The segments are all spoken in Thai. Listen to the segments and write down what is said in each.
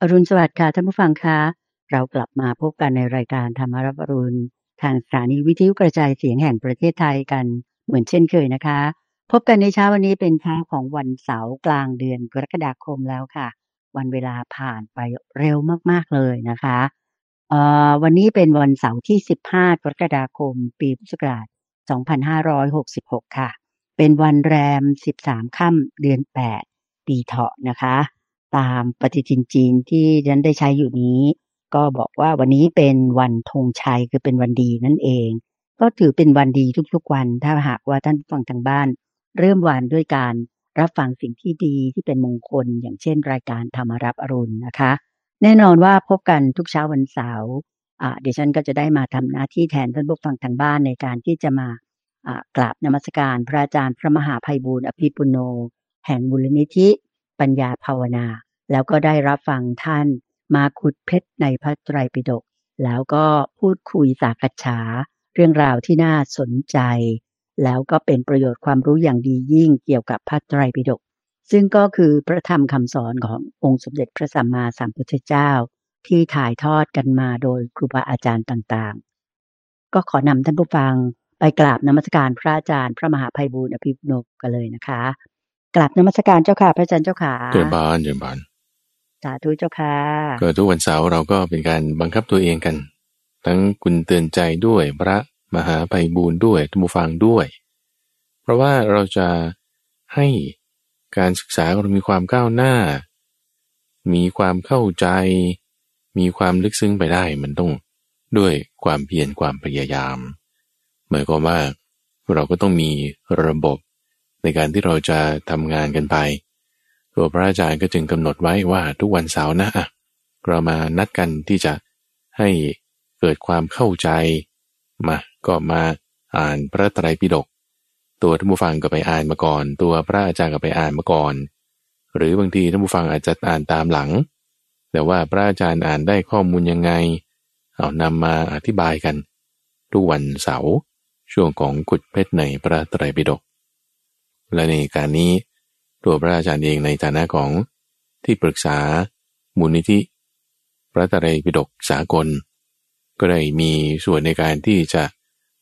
อรุณสวัสดิ์ค่ะท่านผู้ฟังคะ เรากลับมาพบกันในรายการธรรมรับอรุณ ทางสถานีวิทยุกระจายเสียงแห่งประเทศไทยกันเหมือนเช่นเคยนะคะ พบกันในเช้าวันนี้เป็นเช้าของวันเสาร์กลางเดือนกรกฎาคมแล้วค่ะ วันเวลาผ่านไปเร็วมากๆเลยนะคะเอ่อวันนี้เป็นวันเสาร์ที่ 15 กรกฎาคม ปีพุทธศักราช 2566 ค่ะ เป็นวันแรม 13 ค่ำเดือน 8 ปีเถาะนะคะ ตามปฏิทินจีนที่ฉันได้ใช้อยู่นี้ ก็บอกว่าวันนี้เป็นวันธงชัยคือเป็นวันดีนั่นเอง ก็ถือเป็นวันดีทุกๆวัน ถ้าหากว่าท่านฟังทางบ้าน เริ่มวันด้วยการรับฟังสิ่งที่ดีที่เป็นมงคล อย่างเช่น รายการธรรมรับอรุณนะคะ แน่นอนว่าพบกันทุกเช้าวันเสาร์อ่าดิฉันก็จะได้มาทำหน้าที่แทนท่านผู้ฟังทางบ้านในการที่จะมาอ่ากราบนมัสการพระอาจารย์พระมหาภัยบูร์อภิปุโน แห่งมูลนิธิ ปัญญาภาวนา แล้วก็ได้รับฟังท่านมาขุดเพชรในพระไตรปิฎกแล้วก็พูดคุยสากัฉาเรื่องราวที่น่าสนใจ แล้วก็เป็นประโยชน์ความรู้อย่างดียิ่งเกี่ยวกับพระไตรปิฎกซึ่งก็คือพระธรรมคำสอนขององค์สมเด็จพระสัมมาสัมพุทธเจ้า ที่ถ่ายทอดกันมาโดยครูบาอาจารย์ต่างๆ ก็ขอนำท่านผู้ฟังไปกราบนมัสการพระอาจารย์พระมหาภัยบูร์อภิปุโนกันเลยนะคะกราบนมัสการเจ้าค่ะพระอาจารย์เจ้าค่ะเจริญบานเจริญบาน สาธุเจ้าค่ะก็ทุกวันเสาร์เราก็เป็นการบังคับตัวเองกัน ทั้งคุณเตือนใจด้วยพระมหาไพบูลย์ด้วยทุกฟังด้วย เพราะว่าเราจะให้การศึกษาเรามีความก้าวหน้า มีความเข้าใจ มีความลึกซึ้งไปได้มันต้องด้วยความเพียรความพยายาม หมายความว่าเราก็ต้องมีระบบในการที่เราจะทำงานกันไป ตัวพระอาจารย์ก็จึงกำหนดไว้ว่าทุกวันเสาร์นะอะเรามานัดกันที่จะให้เกิดความเข้าใจมาก็มาอ่านพระไตรปิฎกตัวท่านผู้ฟังก็ไปอ่านมาก่อน ตัวพระอาจารย์ก็ไปอ่านมาก่อน หรือบางทีท่านผู้ฟังอาจจะอ่านตามหลัง แต่ว่าพระอาจารย์อ่านได้ข้อมูลยังไง เอานำมาอธิบายกันทุกวันเสาร์ช่วงของขุดเพชรในพระไตรปิฎกและในการนี้ ตัวพระอาจารย์เองในฐานะของที่ปรึกษามูลนิธิพระตรัยปิฎกสากล ก็ได้มีส่วนในการที่จะ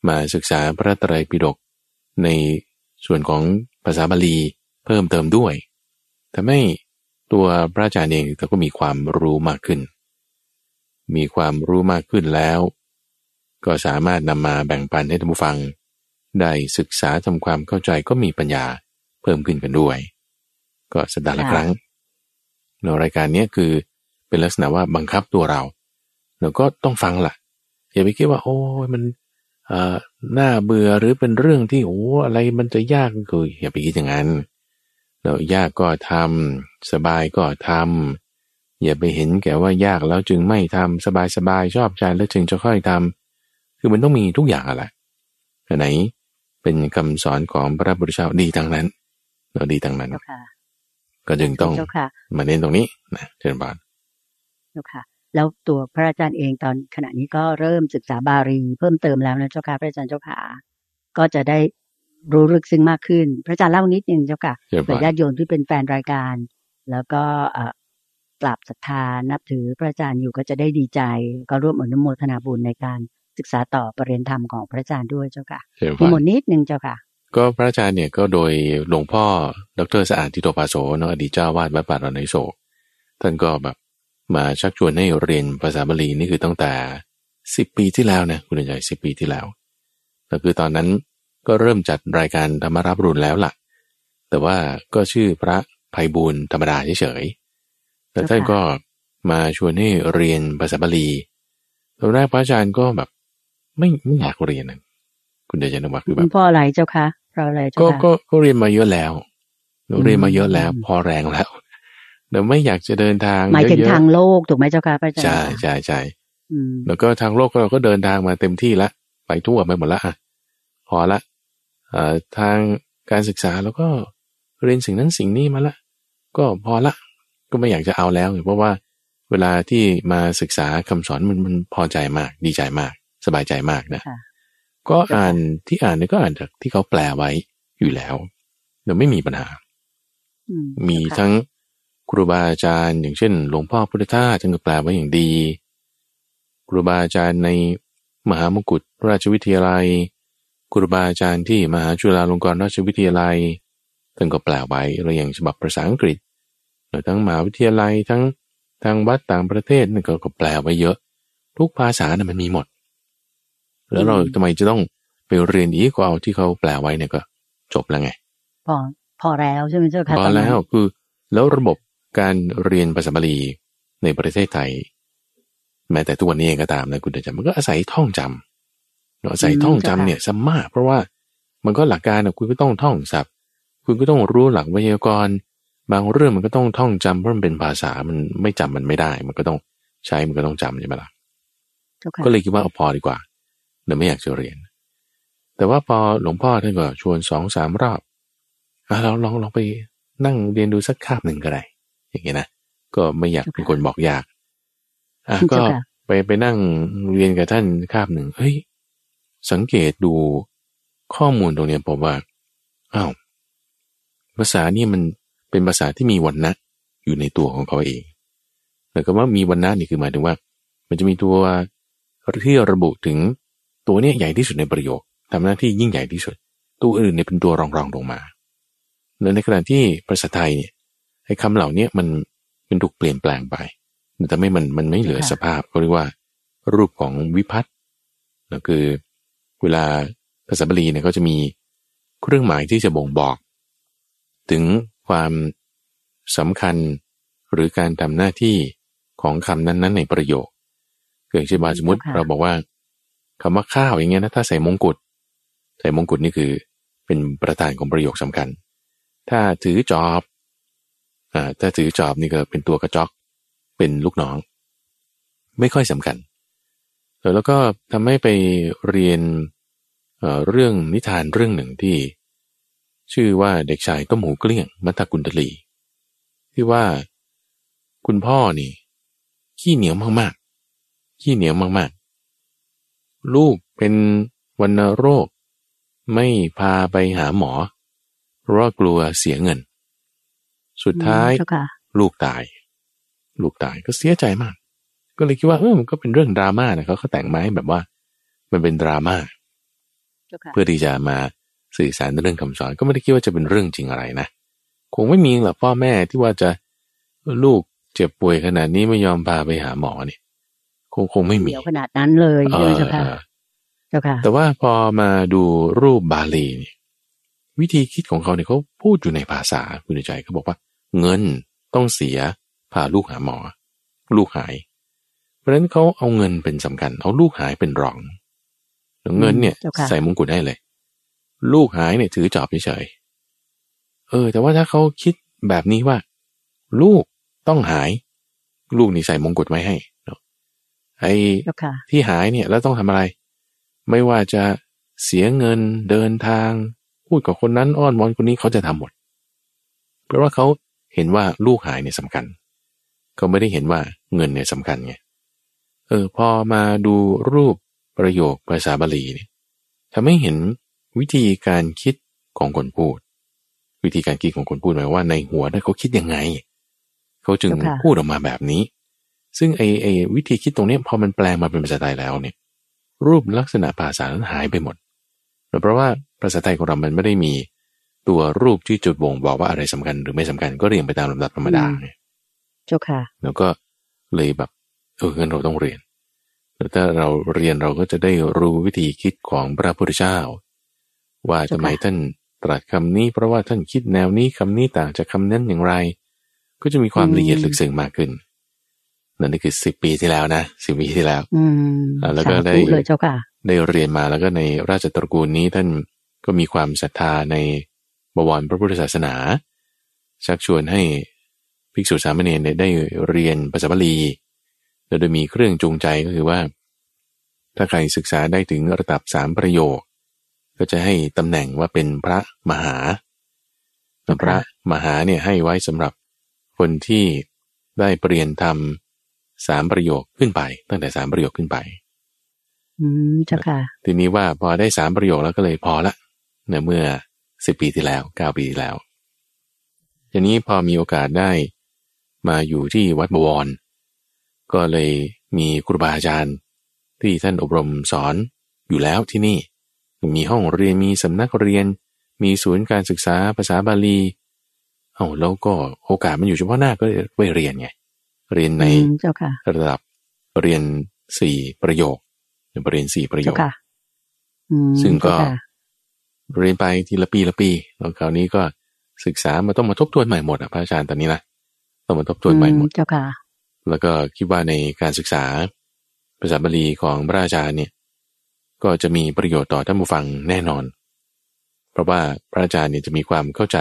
มาศึกษาพระตรัยปิฎกในส่วนของภาษาบาลีเพิ่มเติมด้วยทำให้ตัวพระอาจารย์เองก็มีความรู้มากขึ้น มีความรู้มากขึ้นแล้ว ก็สามารถนำมาแบ่งปันให้ท่านผู้ฟัง ได้ศึกษาทำความเข้าใจก็มีปัญญาเพิ่มขึ้นกันด้วย ก็สัปดาห์ละครั้งในรายการนี้คือเป็นลักษณะว่าบังคับตัวเราเราก็ต้องฟังละ่ะอย่าไปคิดว่า โอ้ยมันเอ่อน่าเบื่อหรือเป็นเรื่องที่โอ้อะไรมันจะยากคืออย่าไปคิดอย่างนั้นเรายากก็ทำสบายก็ทำอย่าไปเห็นแก่ว่ายากแล้วจึงไม่ทำสบายสบายชอบใจแล้วจึงจะค่อยทำคือมันต้องมีทุกอย่างอะไรอันไหนเป็นคำสอนของพระพุทธเจ้าดีทั้งนั้น เราดีทั้งนั้นเจ้าค่ะ ก็จึงต้องเจ้าค่ะมาเน้นตรงนี้นะเชิญบานเจ้าค่ะ แล้วตัวพระอาจารย์เองตอนขณะนี้ก็เริ่มศึกษาบาลีเพิ่มเติมแล้วนะเจ้าค่ะพระอาจารย์เจ้าค่ะก็จะได้รู้ลึกซึ้งมากขึ้น พระอาจารย์เล่านิดนึงเจ้าค่ะเชิญเผื่บาอนญาติโยมที่เป็นแฟนรายการ แล้วก็เอ่อกราบศรัทธานับถือพระอาจารย์อยู่ก็จะได้ดีใจ ก็ร่วมอนุโมทนาบุญในการศึกษาต่อประเรียนธรรมของพระอาจารย์ด้วยเจ้าค่ะเชิญมีบาหมนดนิดนึงเจ้าค่ะ ก็พระอาจารย์เนี่ยก็โดยหลวงพ่อดรสะอาดทิโตภาโสเนาะอดีตเจ้าวาดวัดป่าดอนไนโศกท่านก็แบบมาชักชวนให้เรียนภาษาบาลีนี่คือตั้งแต่สิบปีที่แล้วนะคุณใหญ่สิบปีที่แล้วก็คือตอนนั้นก็เริ่มจัดรายการธรรมรับรุนแล้วล่ะ แต่ว่าก็ชื่อพระภัยบูลธรรมดาเฉยๆแต่ท่านก็มาชวนให้เรียนภาษาบาลีตอนแรกพระอาจารย์ก็แบบ ไม่ไม่อยากเรียนนะคุณเดชนวัฒน์คือแบบพ่ออะไรเจ้าค่ะ เพราะอะไรเจ้าก็ค่ะก็ก็เรียนมาเยอะแล้วหนูอืมเรียนมาเยอะแล้ว พอแรงแล้วเดี๋ยวไม่อยากจะเดินทางหมายถึงเยอะๆทางโลกถูกไหมเจ้าค่ะพระอาจารย์ใช่ใช่ใช่อืมแล้วก็ทางโลกเราก็เดินทางมาเต็มที่ละไปทั่วไปหมดละอะพอละเอ่อทางการศึกษาแล้วก็เรียนสิ่งนั้นสิ่งนี้มาละก็พอละก็ไม่อยากจะเอาแล้วเพราะว่าเวลาที่มาศึกษาคำสอนมันมันพอใจมาก ดีใจมาก สบายใจมากนะค่ะ ก็อ่านที่อ่านเนี่ยก็อ่านจากที่เขาแปลไว้อยู่แล้วเดี๋ยวไม่มีปัญหาอืมีเจ้าค่ะทั้งครูบาอาจารย์ อย่างเช่น หลวงพ่อพุทธทาสท่านก็แปลไว้อย่างดี ครูบาอาจารย์ในมหามกุฏราชวิทยาลัย ครูบาอาจารย์ที่มหาจุฬาลงกรณราชวิทยาลัยท่านก็แปลไว้เราอย่างฉบับภาษาอังกฤษทั้งมหาวิทยาลัยทั้งทางวัดต่างประเทศนั่นก็แปลไว้เยอะ ทุกภาษานะมันมีหมด แล้วเราทำไมจะต้องไปเรียนอีกก็เอาที่เขาแปลไว้เนี่ยก็ จบแล้วไง พอพอแล้วใช่ไหมเจ้าค่ะพอแล้วคือ แล้วระบบการเรียนภาษาบาลีในประเทศไทย แม้แต่ตัวนี้เองก็ตามนะคุณเดชมันก็อาศัยท่องจำอาศัยท่องจำเนี่ยซะมากเพราะว่ามันก็หลักการนะคุณก็ต้องท่องศัพท์ คุณก็ต้องรู้หลักไวยากรณ์บางเรื่องมันก็ต้องท่องจำเพราะมันเป็นภาษามันไม่จำมันไม่ได้ มันก็ต้องใช้มันก็ต้องจำใช่ไหมล่ะก็เลยคิดว่าเอาพอดีกว่า เดี๋ยวไม่อยากจะเรียน แต่ว่าพอหลวงพ่อท่านก็ชวนสองสามรอบเราลองลองไปนั่งเรียนดูสักคาบหนึ่งก็ได้ อย่างเงี้ยนะ ก็ไม่อยากเป็นคนบอกยาก อะก็ไปไปนั่งเรียนกับท่านคาบหนึ่ง เฮ้ย สังเกตดูข้อมูลตรงนี้ผมว่าอ้าวภาษานี่มันเป็นภาษาที่มีวันนะอยู่ในตัวของเขาเองแล้วก็ว่ามีวันนะนี่คือหมายถึงว่า มันจะมีตัวที่ระบุถึง ตัวเนี้ยใหญ่ที่สุดในประโยคทำหน้าที่ยิ่งใหญ่ที่สุด ตัวอื่นเนี่ยเป็นตัวรองรองลงมาในขณะที่ภาษาไทยเนี่ยไอ้คำเหล่านี้มันเป็นถูกเปลี่ยนแปลงไปแต่ไม่มันมันไม่เหลือสภาพเขาเรียกว่า รูปของวิพัฒน์ก็คือเวลาภาษาบาลีเนี่ยก็จะมีเครื่องหมายที่จะบ่งบอก ถึงความสำคัญหรือการทำหน้าที่ของคำนั้นๆ ในประโยคเกิดเช่นบาสมมติเราบอกว่า คำว่าข้าวอย่างเงี้ยนะถ้าใส่มงกุฎใส่มงกุฎนี่คือเป็นประธานของประโยคสำคัญ ถ้าถือจอบอ่าถ้าถือจอบนี่ก็เป็นตัวกระจอกเป็นลูกน้อง ไม่ค่อยสำคัญแล้วก็ทำให้ไปเรียนเเรื่องนิทานเรื่องหนึ่งที่ ชื่อว่าเด็กชายต้มหูเกลี้ยงมัตตกุลตลีที่ว่าคุณพ่อนี่ ขี้เหนียวมากๆ ขี้เหนียวมากๆ ลูกเป็นวันโรค ไม่พาไปหาหมอ เพราะกลัวเสียเงิน สุดท้ายลูกตาย ลูกตายก็เสียใจมาก ก็เลยคิดว่าเออมันก็เป็นเรื่องดราม่านะเขาเขาแต่งมาให้แบบว่า มันเป็นดราม่าเพื่อที่จะมาสื่อสารเรื่องคำสอนก็ไม่ได้คิดว่าจะเป็นเรื่องจริงอะไรนะคงไม่มีหรอกพ่อแม่ที่ว่าจะลูกเจ็บป่วยขนาดนี้ไม่ยอมพาไปหาหมอเนี่ย คงคงไม่มีขนาดนั้นเลยเจ้าค่ะเจ้าค่ะ แต่ว่าพอมาดูรูปบาลีเนี่ยวิธีคิดของเขาเนี่ยเขาพูดอยู่ในภาษาคุณใจเขาบอกว่า เงินต้องเสียพาลูกหาหมอ ลูกหาย เพราะฉะนั้นเขาเอาเงินเป็นสำคัญ เอาลูกหายเป็นรองเงินเนี่ยใส่มงกุฎให้เลย ลูกหายเนี่ยถือจอบเฉยเออ แต่ว่าถ้าเขาคิดแบบนี้ว่า ลูกต้องหาย ลูกนี่ใส่มงกุฎไว้ให้ ไอ้ที่หายเนี่ยแล้วต้องทำอะไร ไม่ว่าจะเสียเงินเดินทาง พูดกับคนนั้นอ้อนวอนคนนี้เขาจะทำหมด เพราะว่าเขาเห็นว่าลูกหายเนี่ยสำคัญ เขาไม่ได้เห็นว่าเงินเนี่ยสำคัญไงเออพอมาดูรูปประโยคภาษาบาลีเนี่ยทำให้เห็นวิธีการคิดของคนพูด วิธีการคิดของคนพูดหมายว่าในหัวนั้นเขาคิดยังไง เขาจึงพูดออกมาแบบนี้ ซึ่งไอไอวิธีคิดตรงนี้พอมันแปลงมาเป็นภาษาไทยแล้วเนี่ยรูปลักษณะภาษานั้นหายไปหมด เพราะว่าภาษาไทยของเรามันไม่ได้มีตัวรูปที่จุดบ่งบอกว่าอะไรสำคัญหรือไม่สำคัญก็เรียงไปตามลำดับธรรมดาไงเจ้าค่ะ แล้วก็เลยแบบเอองั้นเราต้องเรียนแล้วถ้าเราเรียนเราก็จะได้รู้วิธีคิดของพระพุทธเจ้า ว่าทำไมท่านตรัสคำนี้ เพราะว่าท่านคิดแนวนี้คำนี้ต่างจากคานั้นอย่างไร ก็จะมีความละเอียดลึกซึ้งมากขึ้น นั่นนี่คือสิบปีที่แล้วนะสิบปีที่แล้ว อืมแล้วก็ได้เลยเจ้าค่ะ ได้เรียนมาแล้วก็ในราชตระกูลนี้ท่านก็มีความศรัทธาในบวรพระพุทธศาสนา ชักชวนให้ภิกษุสามเณรได้เรียนภาษาบาลีโดยมีเครื่องจูงใจก็คือว่า ถ้าใครศึกษาได้ถึงระดับสามประโยค ก็จะให้ตำแหน่งว่าเป็นพระมหาพระมหาเนี่ยให้ไว้สำหรับคนที่ได้เปลี่ยนทำ สามประโยคขึ้นไป ตั้งแต่สามประโยคขึ้นไป อืมจ้าค่ะ ทีนี้ว่าพอได้สามประโยคแล้วก็เลยพอละในเมื่อสิบปีที่แล้วเก้าปีที่แล้วทีนี้พอมีโอกาสได้มาอยู่ที่วัดบวร ก็เลยมีครูบาอาจารย์ที่ท่านอบรมสอนอยู่แล้วที่นี่ มีห้องเรียนมีสำนักเรียน มีศูนย์การศึกษาภาษาบาลี เอาแล้วก็โอกาสมันอยู่เฉพาะหน้าก็ไปเรียนไง เรียนในระดับเรียนสี่ประโยคเรียนสี่ประโยคซึ่งก็เรียนไปทีละปีละปีแล้วคราวนี้ก็ศึกษามาต้องมาทบทวนใหม่หมดอะพระอาจารย์ตอนนี้นะต้องมาทบทวนใหม่หมดเจ้าค่ะ แล้วก็คิดว่าในการศึกษาภาษาบาลีของพระอาจารย์เนี่ย ก็จะมีประโยชน์ต่อท่านผู้ฟังแน่นอน เพราะว่าพระอาจารย์เนี่ยจะมีความเข้าใจ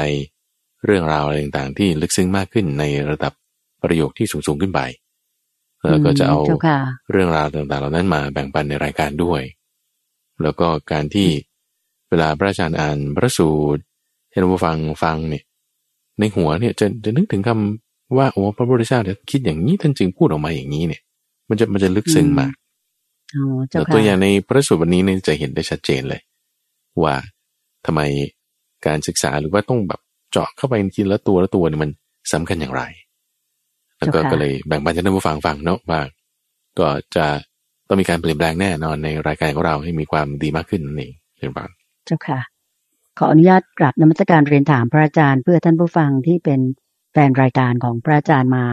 เรื่องราวอะไรต่างๆ ที่ลึกซึ้งมากขึ้นในระดับ ประโยคที่สูงๆขึ้นไปแล้วก็จะเอาเรื่องราวต่างๆ เหล่านั้นมาแบ่งปันในรายการด้วย แล้วก็การที่เวลาพระอาจารย์อ่านพระสูตรให้เราฟังฟังเนี่ยในหัวเนี่ยจะจะนึกถึงคำว่าโอ้พระพุทธเจ้าเนี่ยคิดอย่างนี้ท่านจึงพูดออกมาอย่างนี้เนี่ย มันจะมันจะลึกซึ้งมากแต่ตัวอย่างในพระสูตรวันนี้เนี่ยจะเห็นได้ชัดเจนเลย ว่าทำไมการศึกษาหรือว่าต้องแบบเจาะเข้าไปทีละตัวละตัวเนี่ยมันสำคัญอย่างไร แล้วก็ก็เลยแบ่งปันให้ท่านผู้ฟังฟังเนาะว่าก็จะต้องมีการเปลี่ยนแปลงแน่นอนในรายการของเราให้มีความดีมากขึ้นนั่นเองเช่นกันเจ้าค่ะ ขออนุญาตกราบนมัสการเรียนถามพระอาจารย์ เพื่อท่านผู้ฟังที่เป็นแฟนรายการของพระอาจารย์มา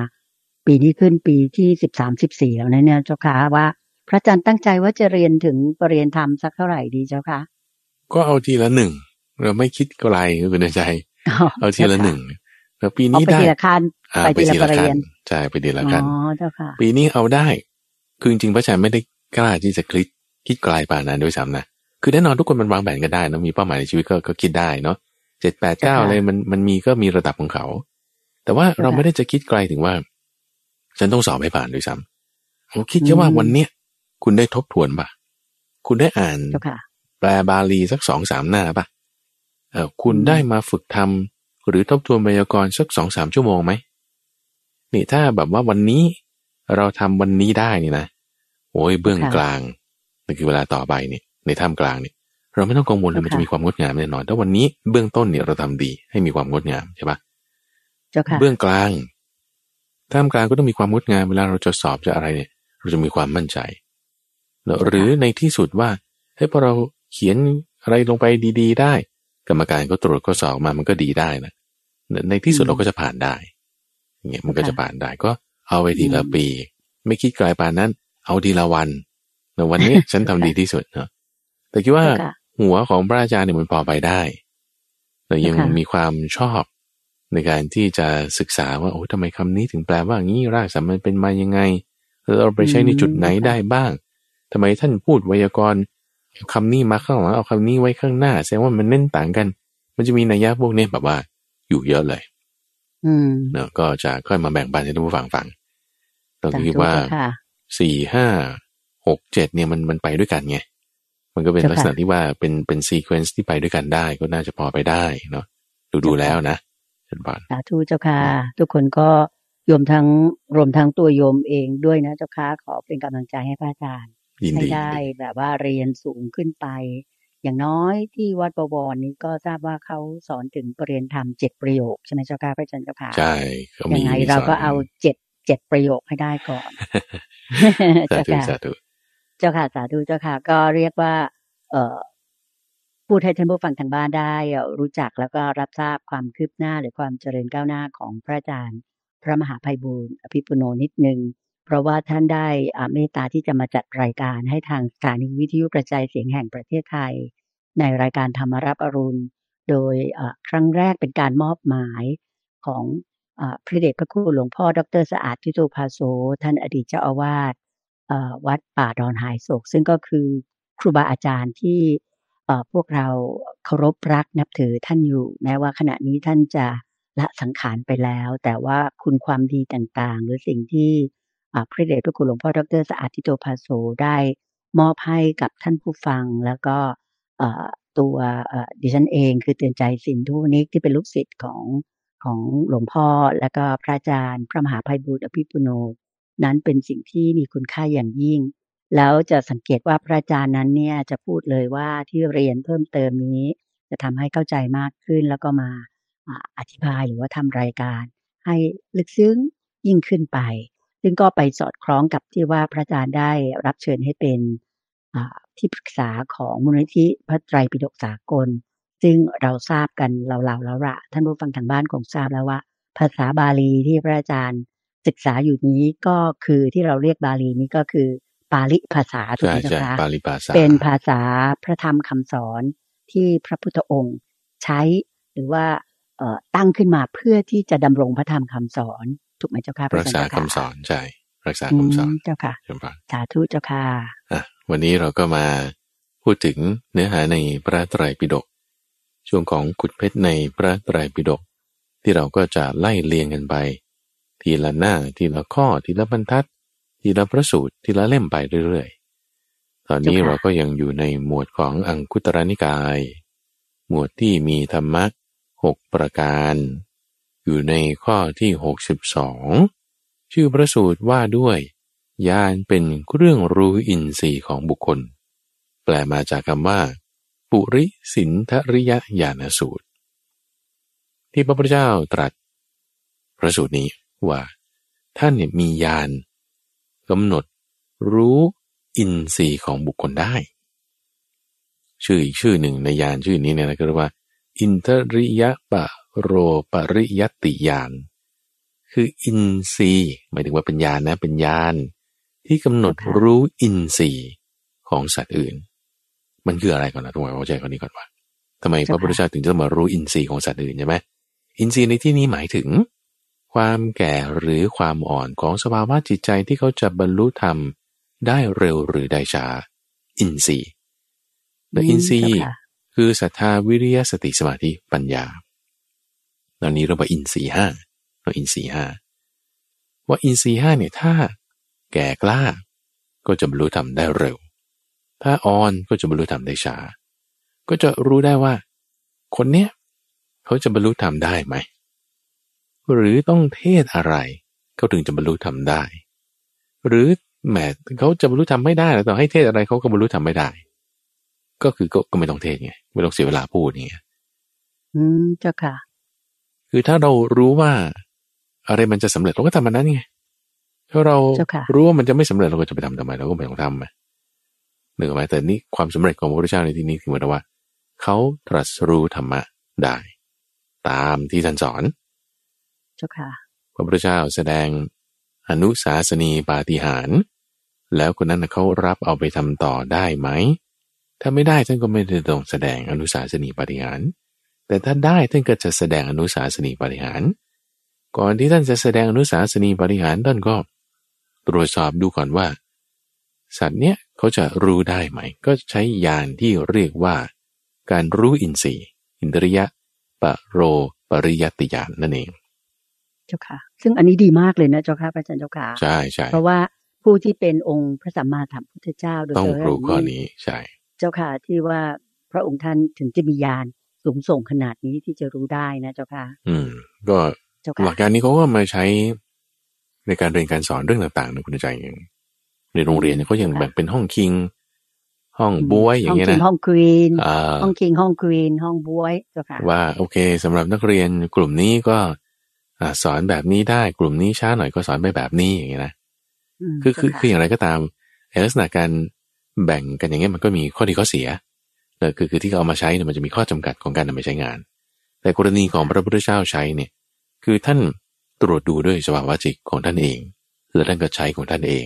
ปีนี้ขึ้นปีที่สิบสามสิบสี่แล้วนะเนี่ยเจ้าค่ะว่า พระอาจารย์ตั้งใจว่าจะเรียนถึงปรริญญาธรรมสักเท่าไหร่ดีเจ้าค่ะก็เอาทีละหนึ่งเราไม่คิดไกลคือในใจ เอาทีละหนึ่ง แล้วปีนี้ได้ไปทีละขั้นไปทีละขั้นใช่ไปทีละขั้นปีนี้เอาได้ คือจริงๆพระอาจารย์ไม่ได้กล้าที่จะคิดคิดไกลป่านนั้นด้วยซ้ำนะคือแน่นอนทุกคนมันวางแผนกันได้นะมีเป้าหมายในชีวิตก็ก็คิดได้เนาะเจ็ดแปดเก้าอะไรมันมันมีก็มีระดับของเขา แต่ว่าเราไม่ได้จะคิดไกลถึงว่า ฉันต้องสอบให้ผ่านด้วยซ้ำผมคิดแค่ว่าวันเนี้ยคุณได้ทบทวนปะคุณได้อ่านแปลบาลีสักสองสามหน้าปะเออคุณได้มาฝึกทำ หรือทบทวนไวยากรณ์สักสองสามชั่วโมงไหมนี่ถ้าแบบว่าวันนี้เราทำวันนี้ได้นี่นะโอ้ยเบื้องกลางนั่นคือเวลาต่อไปนี่ในท่ามกลางเนี่ยเราไม่ต้องกังวลเลยมันจะมีความงดงามแน่นอนถ้าวันนี้เบื้องต้นเนี่ยเราทำดีให้มีความงดงามใช่ปะเบื้องกลางท่ามกลางก็ต้องมีความงดงามเวลาเราจะสอบจะอะไรเนี่ย เราจะมีความมั่นใจ หรือในที่สุดว่าเฮ้ยพอเราเขียนอะไรลงไปดี ๆ ได้ กรรมการก็ตรวจก็สอบมามันก็ดีได้นะในที่สุดเราก็จะผ่านได้เงี้ยมันก็จะผ่านได้ก็เอาไปทีละปี ไม่คิดไกลปานนั้น เอาทีละวันแต่วันนี้ฉันทำดีที่สุดเนาะแต่คิดว่าหัวของพระอาจารย์เนี่ยมันพอไปได้ แต่ยังมีความชอบในการที่จะศึกษาว่าโอ้ทำไมคำนี้ถึงแปลว่างี้รากศัพท์มันเป็นมายังไงเราไปใช้ในจุดไหนได้บ้างทำไมท่านพูดไวยากรณ์ คำนี้มาข้างหลังเอาคำนี้ไว้ข้างหน้าแสดงว่ามันเน้นต่างกัน มันจะมีนัยยะพวกนี้แบบว่า อยู่เยอะเลย อืมเนาะก็จะค่อยมาแบ่งปันให้ท่านผู้ฟังฟังเราคิดว่าสี่ห้าหกเจ็ดเนี่ยมันมันไปด้วยกันไงมันก็เป็นลักษณะที่ว่าเป็นเป็น sequence ที่ไปด้วยกันได้ก็น่าจะพอไปได้เนาะดูดูแล้วนะเชิญบานสาธุเจ้าค่ะ ทุกคนก็โยมทั้งรวมทั้งตัวโยมเองด้วยนะเจ้าค่ะขอเป็นกำลังใจให้พระอาจารย์ ให้ได้แบบว่าเรียนสูงขึ้นไป อย่างน้อยที่วัดบวรนี้ก็ทราบว่าเขาสอนถึงปรริญญาธรรมเจ็ดประโยคใช่ไหมเจ้าค่ะพระอาจารย์เจ้าค่ะใช่ยังไงเราก็เอาเจ็ดเจ็ดประโยคให้ได้ก่อนเจ้าค่ะเจ้าค่ะสาธุเจ้าค่ะ ก็เรียกว่า เอ่อพูดให้ท่านผู้ฟังทางบ้านได้รู้จักแล้วก็รับทราบความคืบหน้าหรือความเจริญก้าวหน้าของพระอาจารย์ พระมหาภัยบูร์อภิปุโนนิดนึง เพราะว่าท่านได้เมตตาที่จะมาจัดรายการให้ทางสถานีวิทยุกระจายเสียงแห่งประเทศไทย ในรายการธรรมรับอรุณ โดยครั้งแรกเป็นการมอบหมายของพระเดชพระคุณหลวงพ่อดรสะอาดทิโตภาโซท่านอดีตเจ้าอาวาสวัดป่าดอนหายโศก ซึ่งก็คือครูบาอาจารย์ที่พวกเราเคารพรักนับถือท่านอยู่ แม้ว่าขณะนี้ท่านจะละสังขารไปแล้ว แต่ว่าคุณความดีต่างๆ หรือสิ่งที่ พระเดชพระคุณหลวงพ่อดรสะอาดทิโตภาโซได้มอบให้กับท่านผู้ฟังแล้วก็ตัวดิฉันเองคือเตือนใจสินทุนิกที่เป็นลูกศิษย์ของของหลวงพ่อและก็พระอาจารย์ พระมหาภัยบุตรอภิปุโน นั้นเป็นสิ่งที่มีคุณค่าอย่างยิ่ง แล้วจะสังเกตว่าพระอาจารย์นั้นเนี่ยจะพูดเลยว่าที่เรียนเพิ่มเติมนี้ จะทำให้เข้าใจมากขึ้นแล้วก็มาอธิบายหรือว่าทำรายการ ให้ลึกซึ้งยิ่งขึ้นไป ซึ่งก็ไปสอดคล้องกับที่ว่าพระอาจารย์ได้รับเชิญให้เป็นที่ปรึกษาของมูลนิธิพระไตรปิฎกสากล ซึ่งเราทราบกันเราๆแล้วละท่านผู้ฟังทางบ้านคงทราบแล้วว่า ภาษาบาลีที่พระอาจารย์ศึกษาอยู่นี้ก็คือที่เราเรียกบาลีนี้ก็คือปาลิภาษาถูกไหมจ๊ะปาลิภาษาเป็นภาษาพระธรรมคำสอนที่พระพุทธองค์ใช้หรือว่าตั้งขึ้นมาเพื่อที่จะดำรงพระธรรมคำสอน ถูกไหมเจ้าค่ะรักษาคำสอนใช่รักษาคำสอนเจ้าค่ะสาธุเจ้าค่ะอะวันนี้เราก็มาพูดถึงเนื้อหาในพระไตรปิฎกช่วงของขุดเพชรในพระไตรปิฎกที่เราก็จะไล่เรียงกันไป ทีละหน้าทีละข้อทีละบรรทัด ทีละพระสูตรทีละเล่มไปเรื่อยๆ ตอนนี้เราก็ยังอยู่ในหมวดของอังคุตรนิกาย หมวดที่มีธรรมะหกประการ อยู่ในข้อที่หกสิบสองชื่อพระสูตรว่าด้วยญาณเป็นเครื่องรู้อินทรีย์ของบุคคล แปลมาจากคำว่า ปุริสินทริยญาณสูตร ที่พระพุทธเจ้าตรัส พระสูตรนี้ว่าท่านเนี่ยมีญาณกำหนดรู้อินทรีย์ของบุคคลได้ ชื่ออีกชื่อหนึ่งในญาณชื่อนี้เนี่ยนะก็เรียกว่า อินทริยปะ โรปริยติญาณคืออินทรีย์หมายถึงว่าเป็นญาณนะเป็นญาณที่กำหนดรู้อินทรีย์ของสัตว์อื่น มันคืออะไรก่อนนะทุกคนเข้าใจก่อนนี้ก่อนว่าทำไมพระพุทธเจ้าถึงจะมารู้อินทรีย์ของสัตว์อื่นใช่ไหมอินทรีย์ในที่นี้หมายถึง ความแก่หรือความอ่อนของสภาวะจิตใจที่เขาจะบรรลุธรรมได้เร็วหรือได้ช้าอินทรีย์และอินทรีย์คือศรัทธาวิริยะสติสมาธิปัญญา ตอนนี้เราบอกอินทรีย์ห้าเราอินทรีย์ห้าว่าอินทรีย์ห้าเนี่ยถ้าแก่กล้า ก็จะบรรลุธรรมได้เร็ว ถ้าอ่อนก็จะบรรลุธรรมได้ช้า ก็จะรู้ได้ว่า คนเนี้ยเขาจะบรรลุธรรมได้ไหม หรือต้องเทศอะไร เขาถึงจะบรรลุธรรมได้ หรือแหมเขาจะบรรลุธรรมไม่ได้แล้วต่อให้เทศอะไรเขาก็บรรลุธรรมไม่ได้ ก็คือก็ไม่ต้องเทศไงไม่ต้องเสียเวลาพูดไงอืมเจ้าค่ะ คือถ้าเรารู้ว่าอะไรมันจะสำเร็จเราก็ทำมันนั้นไงถ้าเรารู้ว่ามันจะไม่สำเร็จเราก็จะไปทำทำไมเราก็ไม่ต้องทำไงหนึ่งไหมแต่นี่ความสำเร็จของพระพุทธเจ้าในที่นี้คือหมายว่า เขาตรัสรู้ธรรมะได้ ตามที่ท่านสอนเจ้าค่ะพระพุทธเจ้าแสดงอนุสาสนีปาฏิหาร แล้วคนนั้นเขารับเอาไปทำต่อได้ไหม ถ้าไม่ได้ท่านก็ไม่ได้ต้องแสดงอนุสาสนีปาฏิหาร แต่ถ้าได้ท่านก็จะแสดงอนุสาสนีปาฏิหาร ก่อนที่ท่านจะแสดงอนุสาสนีปาฏิหารท่านก็ ตรวจสอบดูก่อนว่า สัตว์เนี้ยเขาจะรู้ได้ไหม ก็ใช้ยานที่เรียกว่า การรู้อินทรีย์ อินทริยะปะโรปริยติยานนั่นเอง เจ้าค่ะ ซึ่งอันนี้ดีมากเลยนะเจ้าค่ะพระอาจารย์เจ้าค่ะใช่ใช่เพราะว่าผู้ที่เป็นองค์พระสัมมาสัมพุทธเจ้าโดยต้องรู้ข้อนี้ใช่ เจ้าค่ะที่ว่าพระองค์ท่านถึงจะมียาน สูงส่งขนาดนี้ที่จะรู้ได้นะเจ้าค่ะ อืม ก็หลักการนี้เขาก็มาใช้ในการเรียนการสอนเรื่องต่างๆนะคุณใจอย่างในโรงเรียนเขายังแบ่งเป็นห้องคิง ห้องบวยอย่างเงี้ยนะห้องควีนห้องคิงห้องควีนห้องบวยเจ้าค่ะว่าโอเคสำหรับนักเรียนกลุ่มนี้ก็สอนแบบนี้ได้กลุ่มนี้ช้าหน่อยก็สอนไปแบบนี้อย่างเงี้ยนะคือคือคืออย่างไรก็ตามลักษณะการแบ่งกันอย่างเงี้ยมันก็มีข้อดีข้อเสียเออ คือคือที่เขาเอามาใช้เนี่ยมันจะมีข้อจำกัดของการนำไปใช้งาน แต่กรณีของพระพุทธเจ้าใช้เนี่ยคือท่านตรวจดูด้วยสภาวะจิตของท่านเองและท่านก็ใช้ของท่านเอง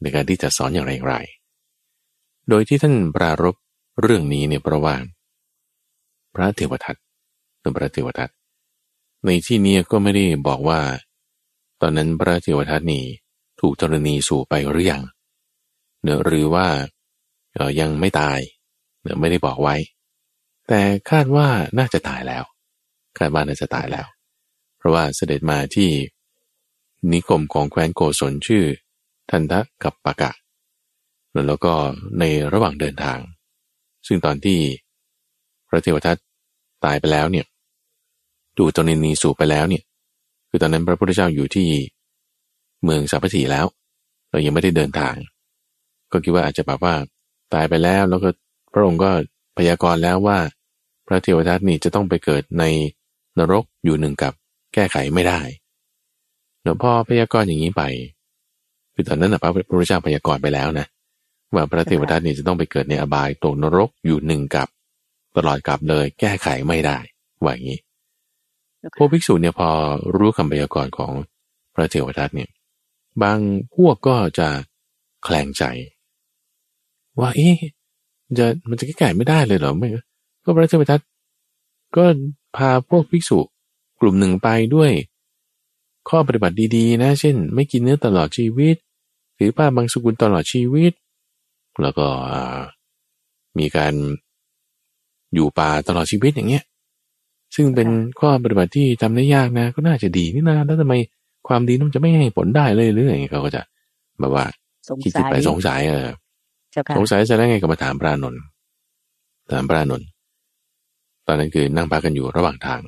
ในการที่จะสอนอย่างไรไร โดยที่ท่านปรารบเรื่องนี้เนี่ยประว่าพระเทวทัตเป็นพระเทวทัตในที่นี้ก็ไม่ได้บอกว่า ตอนนั้นพระเทวทัตนี่ถูกธรณีสู่ไปหรือยังหรือว่ายังไม่ตาย เนือไม่ได้บอกไว้ แต่คาดว่าน่าจะตายแล้ว คาดว่าน่าจะตายแล้ว เพราะว่าเสด็จมาที่ นิคมของแคว้นโกศลชื่อ ทันทะกับปะกะ แล้วก็ในระหว่างเดินทาง ซึ่งตอนที่พระเทวทัตตายไปแล้วเนี่ยดูตนินีสูบไปแล้วเนี่ย คือตอนนั้นพระพุทธเจ้าอยู่ที่เมืองสัพพทีแล้ว เรายังไม่ได้เดินทาง ก็คิดว่าอาจจะแบบว่าตายไปแล้วแล้วก็ พระองค์ก็พยากรณ์แล้วว่า พระเทวทัตนี่จะต้องไปเกิดในนรกอยู่หนึ่งกับแก้ไขไม่ได้เดี๋ยวพอพยากรณ์อย่างนี้ไป คือตอนนั้นนะพระพุทธเจ้าพยากรณ์ไปแล้วนะว่าพระเทวทัตนี่จะต้องไปเกิดในอบายตกนรกอยู่หนึ่งกับ ตลอดกับเลยแก้ไขไม่ได้ว่าอย่างนี้พวกภิกษุเนี่ยพอรู้คำพยากรณ์ของพระเทวทัตเนี่ย บางพวกก็จะแคลงใจ ว่าเอ๊ะ จะมันจะแก้ไขไม่ได้เลยเหรอไม่ก็พระเทวทัตก็พาพวกภิกษุกลุ่มหนึ่งไปด้วย ข้อปฏิบัติดีๆ นะ เช่น ไม่กินเนื้อตลอดชีวิตถือผ้าบางสกุลตลอดชีวิต แล้วก็มีการอยู่ป่าตลอดชีวิตอย่างเงี้ยซึ่งเป็นข้อปฏิบัติที่ทำได้ยากนะ ก็น่าจะดีนี่นะแล้วทำไมความดีนั้นจะไม่ให้ผลได้เลยหรืออย่างเงี้ยเขาก็จะแบบว่าคิดคิดไปสงสัยเออ สงสัยจะได้ไงก็มาถามพระนนท์ถามพระนนท์ตอนนั้นคือนั่งพักกันอยู่ระหว่างทาง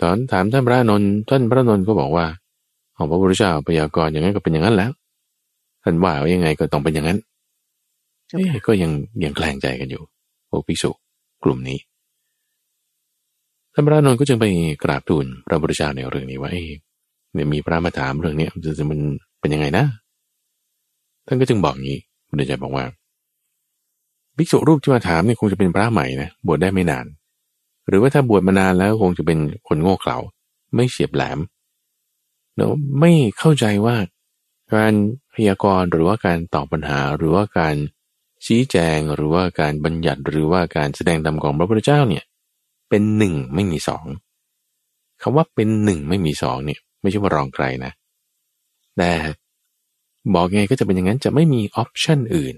ตอนถามท่านพระนนท์ท่านพระนนท์ก็บอกว่าของพระพุทธเจ้าพยากรณ์อย่างนั้นก็เป็นอย่างนั้นแล้วท่านว่าว่ายังไงก็ต้องเป็นอย่างนั้นเอ๊ก็ยังยังแกล้งใจกันอยู่พวกภิกษุกลุ่มนี้ท่านพระนนท์ก็จึงไปกราบทูลพระพุทธเจ้าในเรื่องนี้ว่าเนี่ยมีพระมาถามเรื่องนี้จะมันเป็นยังไงนะ ท่านก็จึงบอกงี้ พระเจ้าบอกว่าภิกษุรูปที่มาถามเนี่ยคงจะเป็นพระใหม่นะบวชได้ไม่นาน หรือว่าถ้าบวชมานานแล้วคงจะเป็นคนโง่เขลาไม่เฉียบแหลมเนาะไม่เข้าใจว่าการพยากรณ์หรือว่าการตอบปัญหาหรือว่าการชี้แจงหรือว่าการบัญญัติหรือว่าการแสดงธรรมของพระพุทธเจ้าเนี่ยเป็นหนึ่งไม่มีสองคำว่าเป็นหนึ่งไม่มีสองเนี่ยไม่ใช่ว่ารองใครนะ แต่ บอกไงก็จะเป็นอย่างนั้นจะไม่มีออปชันอื่น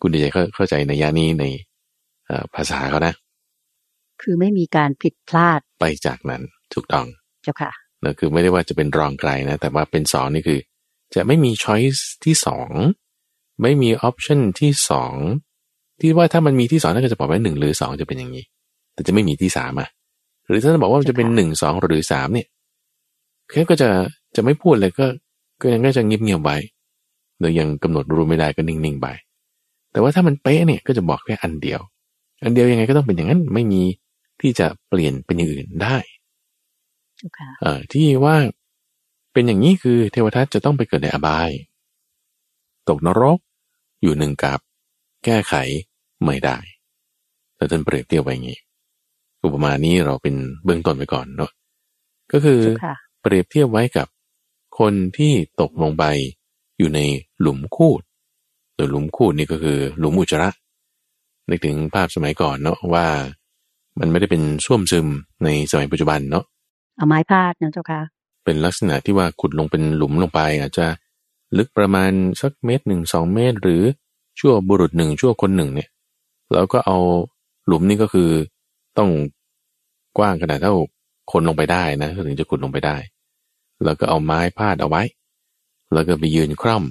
คุณดีใจเข้าใจในยานี้ในภาษาเขานะ คือไม่มีการผิดพลาดไปจากนั้นถูกต้องเจ้าค่ะนะคือไม่ได้ว่าจะเป็นรองไกลนะ แต่ว่าเป็นสองนี่คือ จะไม่มีช้อยส์ที่สองไม่มีออปชันที่สองที่ว่าถ้ามันมีที่สองน่าจะบอกว่าหนึ่งหรือสองจะเป็นอย่างนี้ แต่จะไม่มีที่สามอะหรือถ้าบอกว่ามันจะเป็นหนึ่งสองหรือสามเนี่ยแค่ก็จะจะไม่พูดเลยก็ ก็ยังก็จะเงียบๆไว้โดยยังกำหนดรู้ไม่ได้ก็นิ่งๆไป แต่ว่าถ้ามันเป๊ะเนี่ยก็จะบอกแค่อันเดียว อันเดียวยังไงก็ต้องเป็นอย่างนั้นไม่มีที่จะเปลี่ยนเป็นอย่างอื่นได้เอ่อที่ว่าเป็นอย่างนี้คือเทวทัตจะต้องไปเกิดในอบาย ตกนรกอยู่หนึ่งกับแก้ไขไม่ได้แต่ท่านเปรียบเทียบไว้อย่างนี้อุปมานี้เราเป็นเบื้องต้นไปก่อนเนาะก็คือเปรียบเทียบไว้กับ คนที่ตกลงไปอยู่ในหลุมคูดโดยหลุมคูดนี่ก็คือหลุมอุจจาระนึกถึงภาพสมัยก่อนเนาะว่า มันไม่ได้เป็นส้วมซึมในสมัยปัจจุบันเนาะเอาไม้พาดนะเจ้าค่ะเป็นลักษณะที่ว่าขุดลงเป็นหลุมลงไป อาจจะลึกประมาณสักเมตรหนึ่งสองเมตร หรือชั่วบุรุษหนึ่งชั่วคนหนึ่งเนี่ยแล้วก็เอาหลุมนี่ก็คือต้องกว้างขนาดเท่าคนลงไปได้นะถึงจะขุดลงไปได้ แล้วก็เอาไม้พาดเอาไว้ แล้วก็ไปยืนคร่อม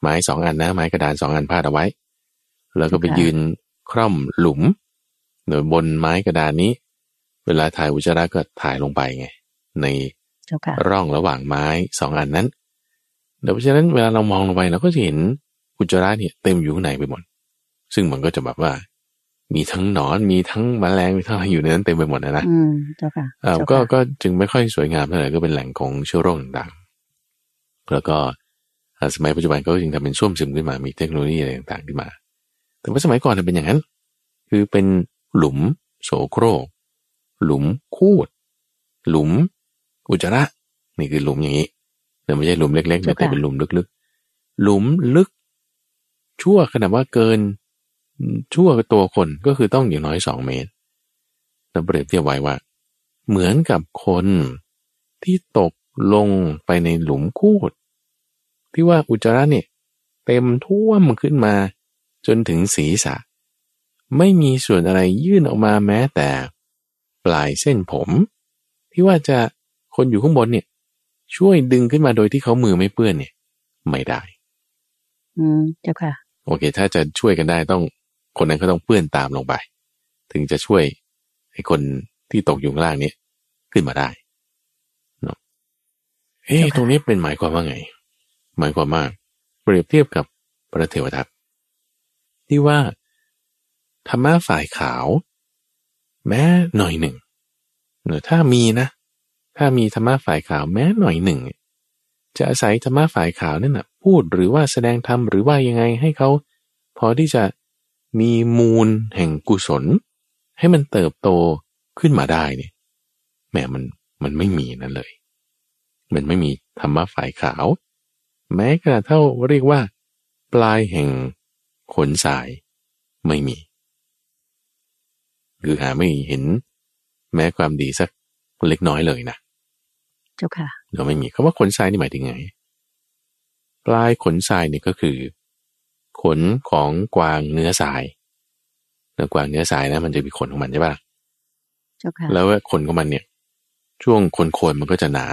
ไม้สองอันนะไม้กระดานสองอันพาดเอาไว้ แล้วก็ไปยืนคร่อมหลุมโดยบนไม้กระดานนี้ เวลาถ่ายอุจจาระก็ถ่ายลงไปไง ในร่องระหว่างไม้สองอันนั้นเดี๋ยวเพราะฉะนั้นเวลาเรามองลงไปเราก็จะเห็นอุจจาระเนี่ยเต็มอยู่ข้างในไปหมด ซึ่งมันก็จะแบบว่า มีทั้งหนอนมีทั้งแมลงมีทั้งอะไรอยู่ในนั้นเต็มไปหมดนะนะอืมเจ้าค่ะอ่าก็ก็จึงไม่ค่อยสวยงามเท่าไหร่ก็เป็นแหล่งของเชื้อโรคต่างๆแล้วก็สมัยปัจจุบันก็จึงทำเป็นส้วมซึมขึ้นมา มีเทคโนโลยีอะไรต่างๆขึ้นมา แต่ว่าสมัยก่อนเป็นอย่างนั้น คือเป็นหลุมโสโครก หลุมคูด หลุม อุจจาระ นี่คือหลุมอย่างนี้แต่ไม่ใช่หลุมเล็กๆแต่เป็นหลุมลึกๆ หลุมลึก ชั่วขนาดว่าเกิน ชั่วตัวคนก็คือต้องอย่างน้อยสองเมตรเราเปรียบเทียบไว้ว่า เหมือนกับคนที่ตกลงไปในหลุมคูด ที่ว่าอุจจาระเนี่ยเต็มท่วมขึ้นมาจนถึงศีรษะ ไม่มีส่วนอะไรยื่นออกมาแม้แต่ปลายเส้นผม ที่ว่าจะคนอยู่ข้างบนเนี่ย ช่วยดึงขึ้นมาโดยที่เขามือไม่เปื้อนเนี่ย ไม่ได้ อืมเจ้าค่ะ โอเค ถ้าจะช่วยกันได้ต้อง คนนั้นก็ต้องเปื้อนตามลงไป ถึงจะช่วยให้คนที่ตกอยู่ข้างล่างนี้ขึ้นมาได้เนาะเอ๊ะตรงนี้เป็นหมายความว่าไง หมายความว่าเปรียบเทียบกับพระเทวทัตที่ว่าธรรมะฝ่ายขาว แม้หน่อยหนึ่งถ้ามีนะ ถ้ามีธรรมะฝ่ายขาวแม้หน่อยหนึ่ง จะอาศัยธรรมะฝ่ายขาวนั่นนะพูดหรือว่าแสดงธรรมหรือว่ายังไงให้เขาพอที่จะ มีมูลแห่งกุศล ให้มันเติบโตขึ้นมาได้เนี่ยแหมมันมันไม่มีนั่นเลย มันไม่มีธรรมะฝ่ายขาว แม้กระทั่งเท่าเรียกว่า ปลายแห่งขนสายไม่มี คือหาไม่เห็น แม้ความดีสักเล็กน้อยเลยนะเจ้าค่ะเราไม่มีคาว่าขนทรายนี่หมายถึงไง ปลายขนทรายนี่ก็คือ ขนของกวางเนื้อทรายเนื้อกวางเนื้อทรายนะ มันจะมีขนของมันใช่ปะเจ้าค่ะแล้วขนของมันเนี่ย ช่วงคนโคนมันก็จะหนา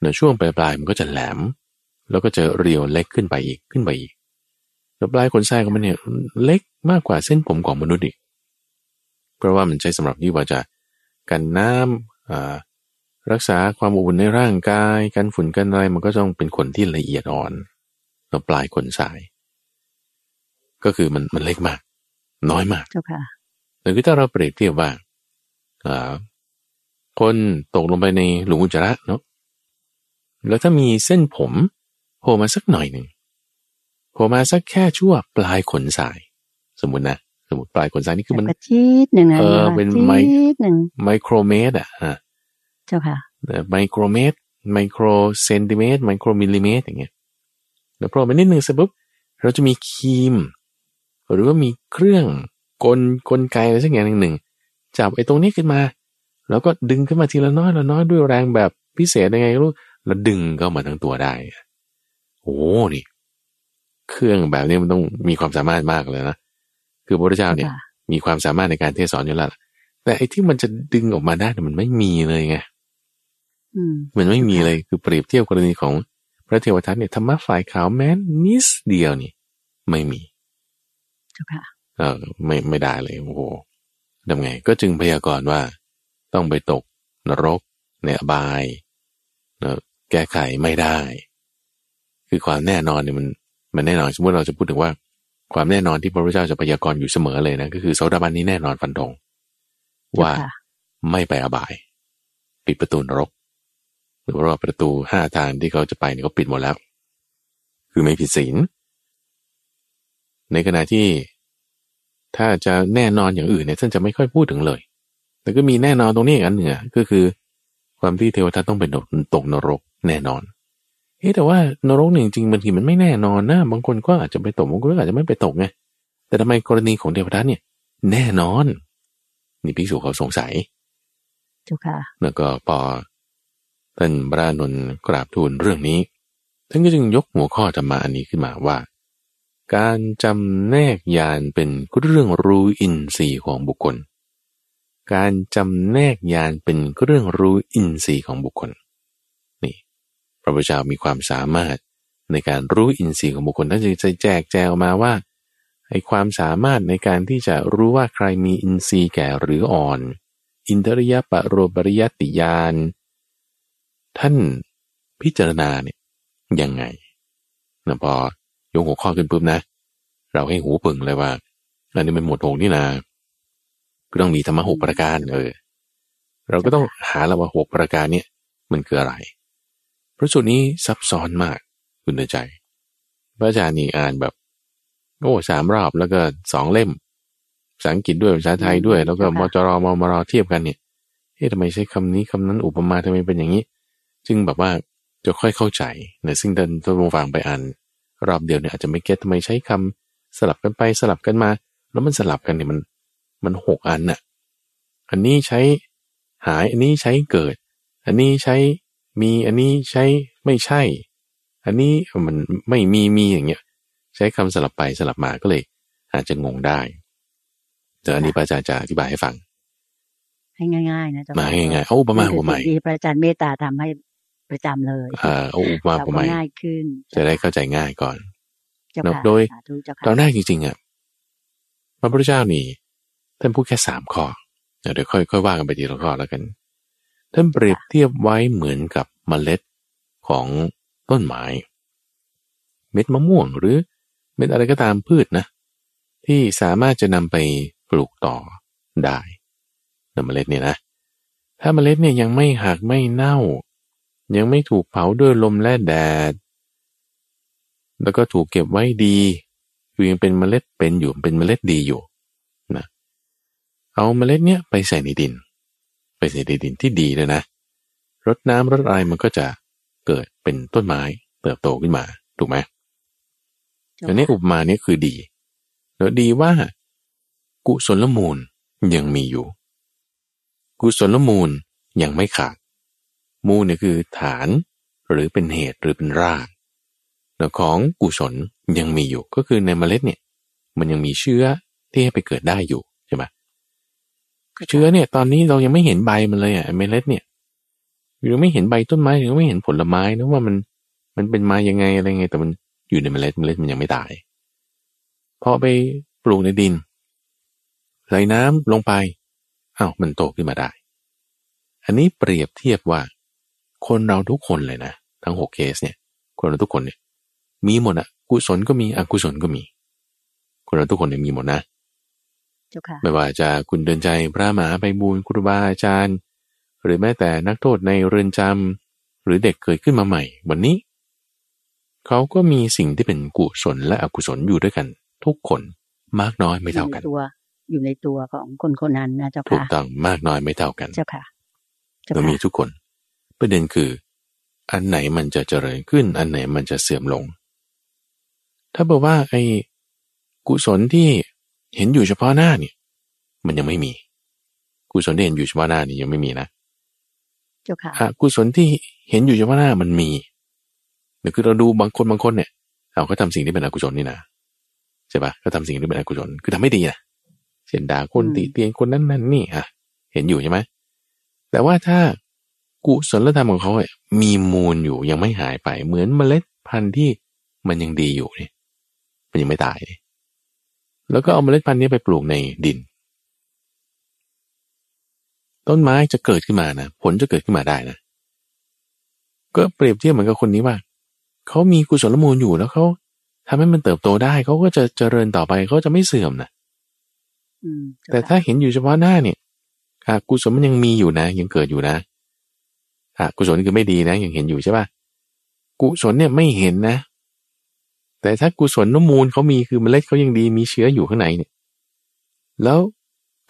เนื้อช่วงปลายปลายมันก็จะแหลม แล้วก็จะเรียวเล็กขึ้นไปอีกขึ้นไปอีกแล้วปลายขนทรายของมันเนี่ยเล็กมากกว่าเส้นผมของมนุษย์อีก เพราะว่ามันใช้สำหรับที่ว่าจะกันน้ำรักษาความอบอุ่นในร่างกาย กันฝุ่นกันอะไรมันก็ต้องเป็นขนที่ละเอียดอ่อนแล้วปลายขนทราย ก็คือมันมันเล็กมาก น้อยมากเจ้าค่ะแต่คือถ้าเราเปรียบเทียบว่าคนตกลงไปในหลุมอุจจาระเนาะแล้วถ้ามีเส้นผมโผล่มาสักหน่อยหนึ่งโผล่มาสักแค่ชั่วปลายขนทราย สมมตินะสมมติปลายขนทรายนี่คือมันจี๊ดหนึ่งนะเออเป็นไมจี๊ดหนึ่งไมโครเมตรอะเจ้าค่ะไมโครเมตร ไมโครเซนติเมตรไมโครมิลลิเมตรอย่างเงี้ยแล้วโผล่มานิดนึงเสร็จปุ๊บเราจะมีคีม หรือว่ามีเครื่องกลกลไกอะไรสักอย่างหนึ่งจับไอ้ตรงนี้ขึ้นมา แล้วก็ดึงขึ้นมาทีละน้อยละน้อยด้วยแรงแบบพิเศษยังไงรู้แล้วดึงเข้ามาทั้งตัวได้โอ้นี่ เครื่องแบบนี้มันต้องมีความสามารถมากเลยนะคือพระเจ้าเนี่ย มีความสามารถในการเทศสอนอยู่แล้วแต่ไอ้ที่มันจะดึงออกมาได้มันไม่มีเลยไงอืมมันไม่มีเลยคือเปรียบเทียบกรณีของพระเทวทัตเนี่ยธรรมะฝ่ายขาวแม้นิดเดียวนี่ ไม่มี เจ้าค่ะเออไม่ไม่ได้เลยโอ้โหทำไง ก็จึงพยากรณ์ว่า ต้องไปตกนรกในอบายเนะแก้ไขไม่ได้ คือความแน่นอนเนี่ยมันมันแน่นอนสมมติเราจะพูดถึงว่า ความแน่นอนที่พระพุทธเจ้าจะพยากรณ์อยู่เสมอเลยนะก็คือโสดาบันนี้แน่นอนฟันธงว่าไม่ไปอบาย ปิดประตูนรกหรือว่าประตูห้าทางที่เขาจะไปเนี่ยเขาปิดหมดแล้ว คือไม่ผิดศีล ในขณะที่ถ้าจะแน่นอนอย่างอื่นเนี่ยท่านจะไม่ค่อยพูดถึงเลย แต่ก็มีแน่นอนตรงนี้อีกอันหนึ่งอะก็คือ ความที่เทวทัตต้องเป็นตกนรกแน่นอนเอ๊แต่ว่านรกเนี่ยจริงๆบางทีมันไม่แน่นอนนะบางคนก็อาจจะไปตกบางคนก็อาจจะไม่ไปตกไงแต่ทำไมกรณีของเทวทัตเนี่ย แน่นอน นี่พิสูจเขาสงสัยเจ้าค่ะแล้วก็พอท่านพระอานนท์กราบทูลเรื่องนี้ท่านก็จึงยกหัวข้อธรรมะอันนี้ขึ้นมาว่า การจำแนกญาณเป็นเรื่องรู้อินทรีย์ของบุคคล การจำแนกญาณเป็นเรื่องรู้อินทรีย์ของบุคคล นี่ พระพุทธเจ้ามีความสามารถในการรู้อินทรีย์ของบุคคลท่านจะแจกแจงออกมาว่าไอ้ความสามารถในการที่จะรู้ว่าใครมีอินทรีย์แก่หรืออ่อน อินทริยปะโรปริยติยาน ท่านพิจารณาเนี่ยยังไงนะพอ ยกหัวข้อขึ้นปุ๊บนะ เราให้หูปึงเลยว่าอันนี้เป็นหมวดหกนี่นะก็ต้องมีธรรมะหกประการเออเราก็ต้องหาแล้วว่าหกประการเนี่ยมันคืออะไร เพราะส่วนนี้ซับซ้อนมากคุณเดใจพระอาจารย์นี่อ่านแบบโอ้สามรอบแล้วก็สองเล่มภาษาอังกฤษด้วยภาษาไทยด้วย แล้วก็มจรมมรเทียบกันเนี่ยเอ๊ะทำไมใช้คำนี้คำนั้นอุปมาทำไมเป็นอย่างนี้ จึงแบบว่าจะค่อยเข้าใจนะซึ่งท่านท่านผู้ฟังไปอ่าน รอบเดียวเนี่ยอาจจะไม่เก็ตทำไมใช้คำสลับกันไปสลับกันมา แล้วมันสลับกันเนี่ยมันมันหกอันน่ะอันนี้ใช้หายอันนี้ใช้เกิด อันนี้ใช้มีอันนี้ใช้ไม่ใช่ อันนี้มันไม่มีมีอย่างเงี้ยใช้คำสลับไปสลับมาก็เลย อาจจะงงได้แต่อันนี้พระอาจารย์จะอธิบายให้ฟังให้ง่ายๆนะเจ้ามาค่ะให้ง่ายๆเอาอุปมาอุปไมยที่พระอาจารย์เมตตาทำให้ ประจำเลยอ่าเอาอุปมาเราอุปก็ไมยง่ายขึ้น จะได้เข้าใจง่ายก่อนเจ้าเนอะค่ะโดยสาธุเจ้าค่ะตอนแรกจริงๆอะพระพุทธเจ้านี่ท่านพูดแค่สามข้อเดี๋ยวค่อยค่อยว่ากันไปทีละข้อแล้วกัน ท่านเปรียบเทียบไว้เหมือนกับเมล็ดของต้นไม้ เม็ดมะม่วงหรือเม็ดอะไรก็ตามพืชนะ ที่สามารถจะนำไปปลูกต่อได้นำเมล็ดเนี่ยนะ ถ้าเมล็ดเนี่ยยังไม่หักไม่เน่า ยังไม่ถูกเผาด้วยลมและแดด แล้วก็ถูกเก็บไว้ดีคือยังเป็นเมล็ดเป็นอยู่เป็นเมล็ดดีอยู่นะเอาเมล็ดเนี้ยไปใส่ในดิน ไปใส่ในดินที่ดีเลยนะรดน้ำรดอะไรมันก็จะเกิดเป็นต้นไม้เติบโตขึ้นมาถูกไหมอันนี้อุปมาเนี่ยคือดีแล้วดีว่า กุศลมูลยังมีอยู่ กุศลมูลยังไม่ขาด มูลเนี่ยคือฐานหรือเป็นเหตุหรือเป็นรากแล้วของกุศลยังมีอยู่ก็คือในเมล็ดเนี่ย มันยังมีเชื้อที่ให้ไปเกิดได้อยู่ใช่ไหมเชื้อเนี่ย ตอนนี้เรายังไม่เห็นใบมันเลยอะเมล็ดเนี่ยเราไม่เห็นใบต้นไม้เราไม่เห็นผลไม้นะว่ามันมันเป็นมายังไงอะไรไง แต่มันอยู่ในเมล็ดเมล็ดมันยังไม่ตายพอไปปลูกในดินใส่น้ำลงไปอ้าวมันโตขึ้นมาได้ อันนี้เปรียบเทียบว่า คนเราทุกคนเลยนะ ทั้งหกเคสเนี่ย คนเราทุกคนเนี่ยมีหมดอะกุศลก็มีอกุศลก็มี คนเราทุกคนเนี่ยมีหมดนะไม่ว่าจะคุณเดินใจพระมหาไปบูญครูบาอาจารย์ หรือแม้แต่นักโทษในเรือนจำหรือเด็กเกิดขึ้นมาใหม่ วันนี้ เขาก็มีสิ่งที่เป็นกุศลและอกุศลอยู่ด้วยกัน ทุกคนมากน้อยไม่เท่ากันตัว อยู่ในตัวของคนคนนั้นนะเจ้าค่ะถูกต้องมากน้อยไม่เท่ากันเจ้าค่ะเรามีทุกคน ประเด็นคือ อันไหนมันจะเจริญขึ้น อันไหนมันจะเสื่อมลง ถ้าบอกว่าไอ้กุศลที่เห็นอยู่เฉพาะหน้าเนี่ย มันยังไม่มี กุศลที่เห็นอยู่เฉพาะหน้านี่ยังไม่มีนะเจ้าค่ะกุศลที่เห็นอยู่เฉพาะหน้ามันมีเนี่ยคือเราดูบางคนบางคนเนี่ยเราก็ทำสิ่งที่เป็นอกุศลนี่นะใช่ปะก็ทำสิ่งที่เป็นอกุศลคือทำไม่ดีนะเช่นด่าคนติเตียนคนนั้นนั่นนี่อะ เห็นอยู่ใช่ไหมแต่ว่าถ้า กุศลธรรมของเขาเมีมูลอยู่ยังไม่หายไป เหมือนเมล็ดพันธุ์ที่มันยังดีอยู่เนี่ยมันยังไม่ตายแล้วก็เอาเมล็ดพันธุ์นี้ไปปลูกในดิน ต้นไม้จะเกิดขึ้นมานะผลจะเกิดขึ้นมาได้นะ ก็เปรียบเทียบเหมือนกับคนนี้ว่าเขามีกุศลมูลอยู่แล้วเขาทำให้มันเติบโตได้เขาก็จะเจริญต่อไปเขาจะไม่เสื่อมนะแต่ถ้าเห็นอยู่เฉพาะหน้าเนี่ยอกุศลมันยังมีอยู่นะ ยังเกิดอยู่นะ อกุศลคือไม่ดีนะยังเห็นอยู่ใช่ป่ะกุศลเนี่ยไม่เห็นนะ แต่ถ้ากุศลน้ำมูลเขามีคือเมล็ดเขายังดีมีเชื้ออยู่ข้างในเนี่ย แล้ว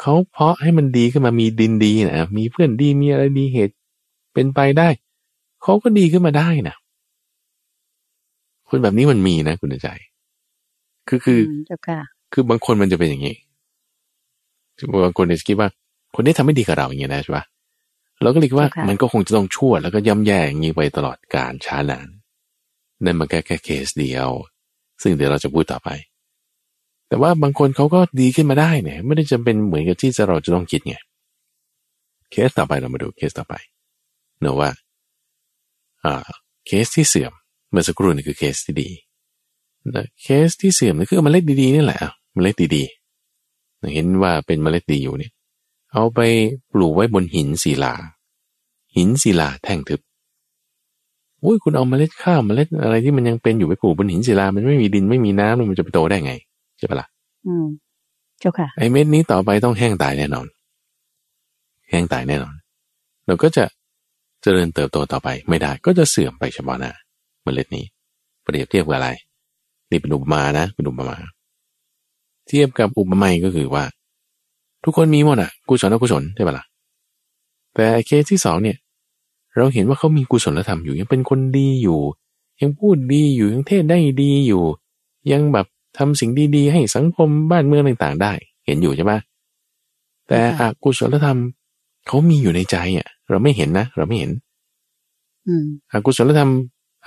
เขาเพาะให้มันดีขึ้นมามีดินดีนะมีเพื่อนดีมีอะไรดีเหตุ เป็นไปได้เขาก็ดีขึ้นมาได้นะคนแบบนี้มันมีนะคุณใจ คือคือคือบางคนมันจะเป็นอย่างนี้บางคนจะคิดว่า คนนี้ทำไม่ดีกับเราอย่างเงี้ยนะใช่ปะ เราก็เลยคิดว่ามันก็คงจะต้องชั่ว แล้วก็ย่ำแย่อย่างนี้ไปตลอดการช้านานนั่นมันแค่แค่เคสเดียว ซึ่งเดี๋ยวเราจะพูดต่อไป แต่ว่าบางคนเขาก็ดีขึ้นมาได้เนี่ยไม่ได้จำเป็นเหมือนกับที่จะเราจะต้องคิดไงเคสต่อไปเรามาดูเคสต่อไปเนอะว่าอ่าเคสที่เสื่อมเมื่อสักครู่นี่คือเคสที่ดีเคสที่เสื่อมนี่คือเมล็ดดีๆนี่แหละเมล็ดดีเห็นว่าเป็นเมล็ดดีอยู่เนี่ย เอาไปปลูกไว้บนหินศิลา หินศิลาแท่งทึบอุ้ยคุณเอาเมล็ดข้าวเมล็ดอะไรที่มันยังเป็นอยู่ไปปลูกบนหินศิลา มันไม่มีดินไม่มีน้ำมันจะไปโตได้ไงใช่ปะล่ะอืมเจ้าค่ะไอเม็ดนี้ต่อไปต้องแห้งตายแน่นอน แห้งตายแน่นอน เราก็จะเจริญเติบโตต่อไปไม่ได้ ก็จะเสื่อมไปเฉพาะหน้าเมล็ดนี้เปรียบเทียบกับอะไร นี่เป็นอุปมานะเป็นอุปมา เทียบกับอุปมาก็คือว่า ทุกคนมีหมดอะกุศลอกุศลใช่ปะละ่ะแต่เคสที่สองเนี่ยเราเห็นว่าเขามีกุศลธรรมอยู่ยังเป็นคนดีอยู่ ยังพูดดีอยู่ยังเทศได้ดีอยู่ ยังแบบทำสิ่งดีๆ ให้สังคมบ้านเมืองต่างๆ ได้ เห็นอยู่ใช่ปะแต่อกุศลธรรมเขามีอยู่ในใจอะ เราไม่เห็นนะเราไม่เห็นอกุศลธรรม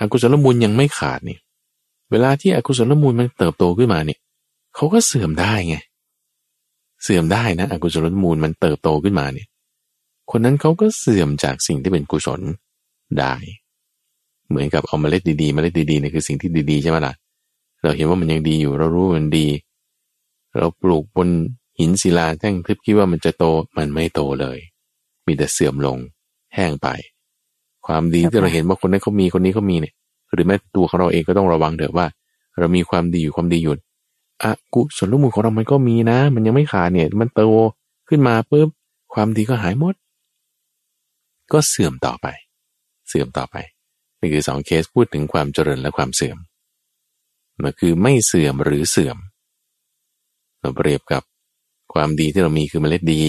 อกุศลมูลยังไม่ขาดเนี่ยเวลาที่อกุศลมูลมันเติบโตขึ้นมาเนี่ยเขาก็เสื่อมได้ไง เสื่อมได้นะอกุศลมูลมันเติบโตขึ้นมาเนี่ย คนนั้นเขาก็เสื่อมจากสิ่งที่เป็นกุศลได้ เหมือนกับเอาเมล็ดดีๆเมล็ดดีๆนี่คือสิ่งที่ดีๆใช่ไหมล่ะ เราเห็นว่ามันยังดีอยู่ เรารู้มันดี เราปลูกบนหินศิลาแท่งทึบคิดว่ามันจะโตมันไม่โตเลย มีแต่เสื่อมลง แห้งไป ความดีที่เราเห็นว่าคนนั้นเขามีคนนี้เขามีเนี่ย หรือแม้ตัวของเราเองก็ต้องระวังเถอะว่า เรามีความดีอยู่ความดีอยู่ อกุศลมูลของเรามันก็มีนะ มันยังไม่ขาดเนี่ย มันโตขึ้นมาปุ๊บความดีก็หายหมด ก็เสื่อมต่อไป เสื่อมต่อไปนี่คือสองเคสพูดถึงความเจริญและความเสื่อมมันคือไม่เสื่อมหรือเสื่อม เราเปรียบกับความดีที่เรามีคือเมล็ดดี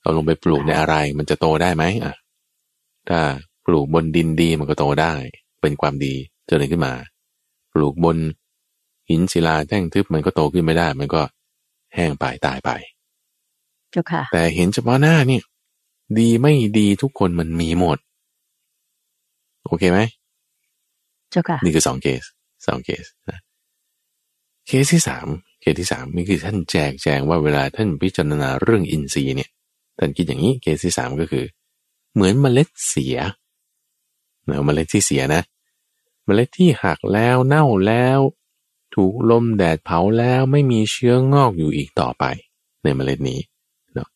เอาลงไปปลูกในอะไรมันจะโตได้ไหมอะถ้าปลูกบนดินดีมันก็โตได้ เป็นความดีเจริญขึ้นมา ปลูกบน หินศิลาแท่งทึบมันก็โตขึ้นไม่ได้ มันก็แห้งไปตายไปเจ้าค่ะแต่เห็นเฉพาะหน้าเนี่ย ดีไม่ดีทุกคนมันมีหมด โอเคไหมเจ้าค่ะนี่คือสองเคสสองเคสนะเคสที่สามเคสที่สามนี่คือท่านแจกแจงว่าเวลาท่านพิจารณาเรื่องอินทรีย์เนี่ยท่านคิดอย่างนี้เคสที่สามก็คือ เหมือนเมล็ดเสียเนาะเมล็ดที่เสียนะ เมล็ดที่หักแล้วเน่าแล้ว ถูกลมแดดเผาแล้วไม่มีเชื้องอกอยู่อีกต่อไป ในเมล็ดนี้เนาะ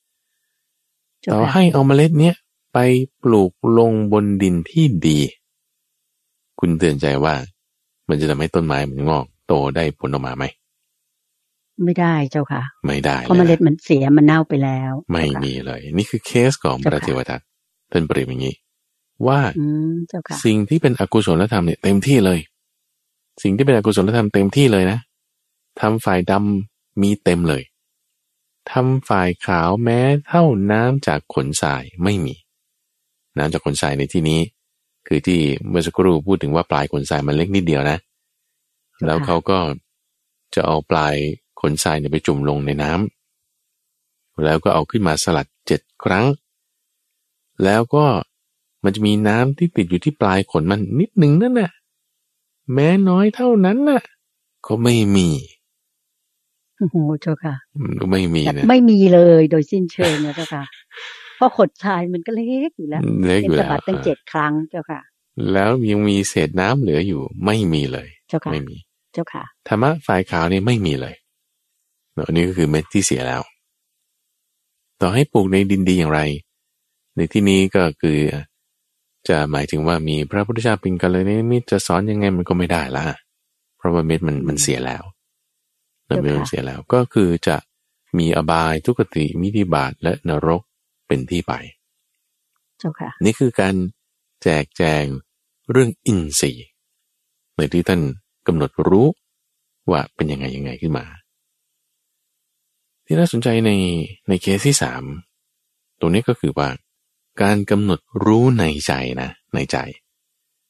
เจ้าต่อค่ะให้เอาเมล็ดเนี้ยไปปลูกลงบนดินที่ดี คุณเตือนใจว่า มันจะทำให้ต้นไม้มันงอกโตได้ผลออกมาไหมไม่ได้เจ้าค่ะ ไม่ได้เพราะเมลล็ยดมันเสียมันเน่าไปแล้ว ไม่เจ้าค่ะมีเลย นี่คือเคสของพระเจ้าค่ะเทวทัตท่านเปรียบอย่างนี้ ว่าอืมเจ้าค่ะสิ่งที่เป็นอกุศลธรรมเนี่ยเต็มที่เลย สิ่งที่เป็นอกุศลธรรมเต็มที่เลยนะทำฝ่ายดำมีเต็มเลยทำฝ่ายขาวแม้เท่าน้ำจากขนทรายไม่มี น้ำจากขนทรายในที่นี้ คือที่เมื่อสักครู่พูดถึงว่าปลายขนทรายมันเล็กนิดเดียวนะ แล้วเขาก็จะเอาปลายขนทรายเนี่ยไปจุ่มลงในน้ำแล้วก็เอาขึ้นมาสลัดเจ็ดครั้ง แล้วก็มันจะมีน้ำที่ติดอยู่ที่ปลายขนมันนิดหนึ่งนั่นน่ะ แม้น้อยเท่านั้นน่ะ ก็ไม่มีโอ้โหเจ้าค่ะมันก็ไม่มีแบบนะไม่มีเลยโดยสิ้นเชิงนะเจ้าค่ะเพราะขดชายมันก็เล็กอยู่แล้วเล็กเป็อนยู่สะแล้วบัดตั้งเจ็ดครั้งเจ้าค่ะ แล้วยังมีเศษน้ำเหลืออยู่ไม่มีเลย เจ้าค่ะไม่มี เจ้าค่ะธรรมะฝ่ายขาวนี่ไม่มีเลยเนอะอันนี้ก็คือเม็ดที่เสียแล้ว ต่อให้ปลูกในดินดีอย่างไร ในที่นี้ก็คือ จะหมายถึงว่ามีพระพุทธเจ้าเป็นกัลยาณมิตรจะสอนยังไงมันก็ไม่ได้ละเพราะว่าเม็ดมันมันเสียแล้วเม็ดมันเสียแล้วก็คือจะมีอบายทุกขติมิธิบาตและนรกเป็นที่ไปเจ้าค่ะนี่คือการแจกแจงเรื่องอินทรีย์ในที่ท่านกำหนดรู้ว่าเป็นยังไงยังไงขึ้นมา ที่น่าสนใจในในเคสที่สามตรงนี้ก็คือว่า การกำหนดรู้ในใจนะ ในใจ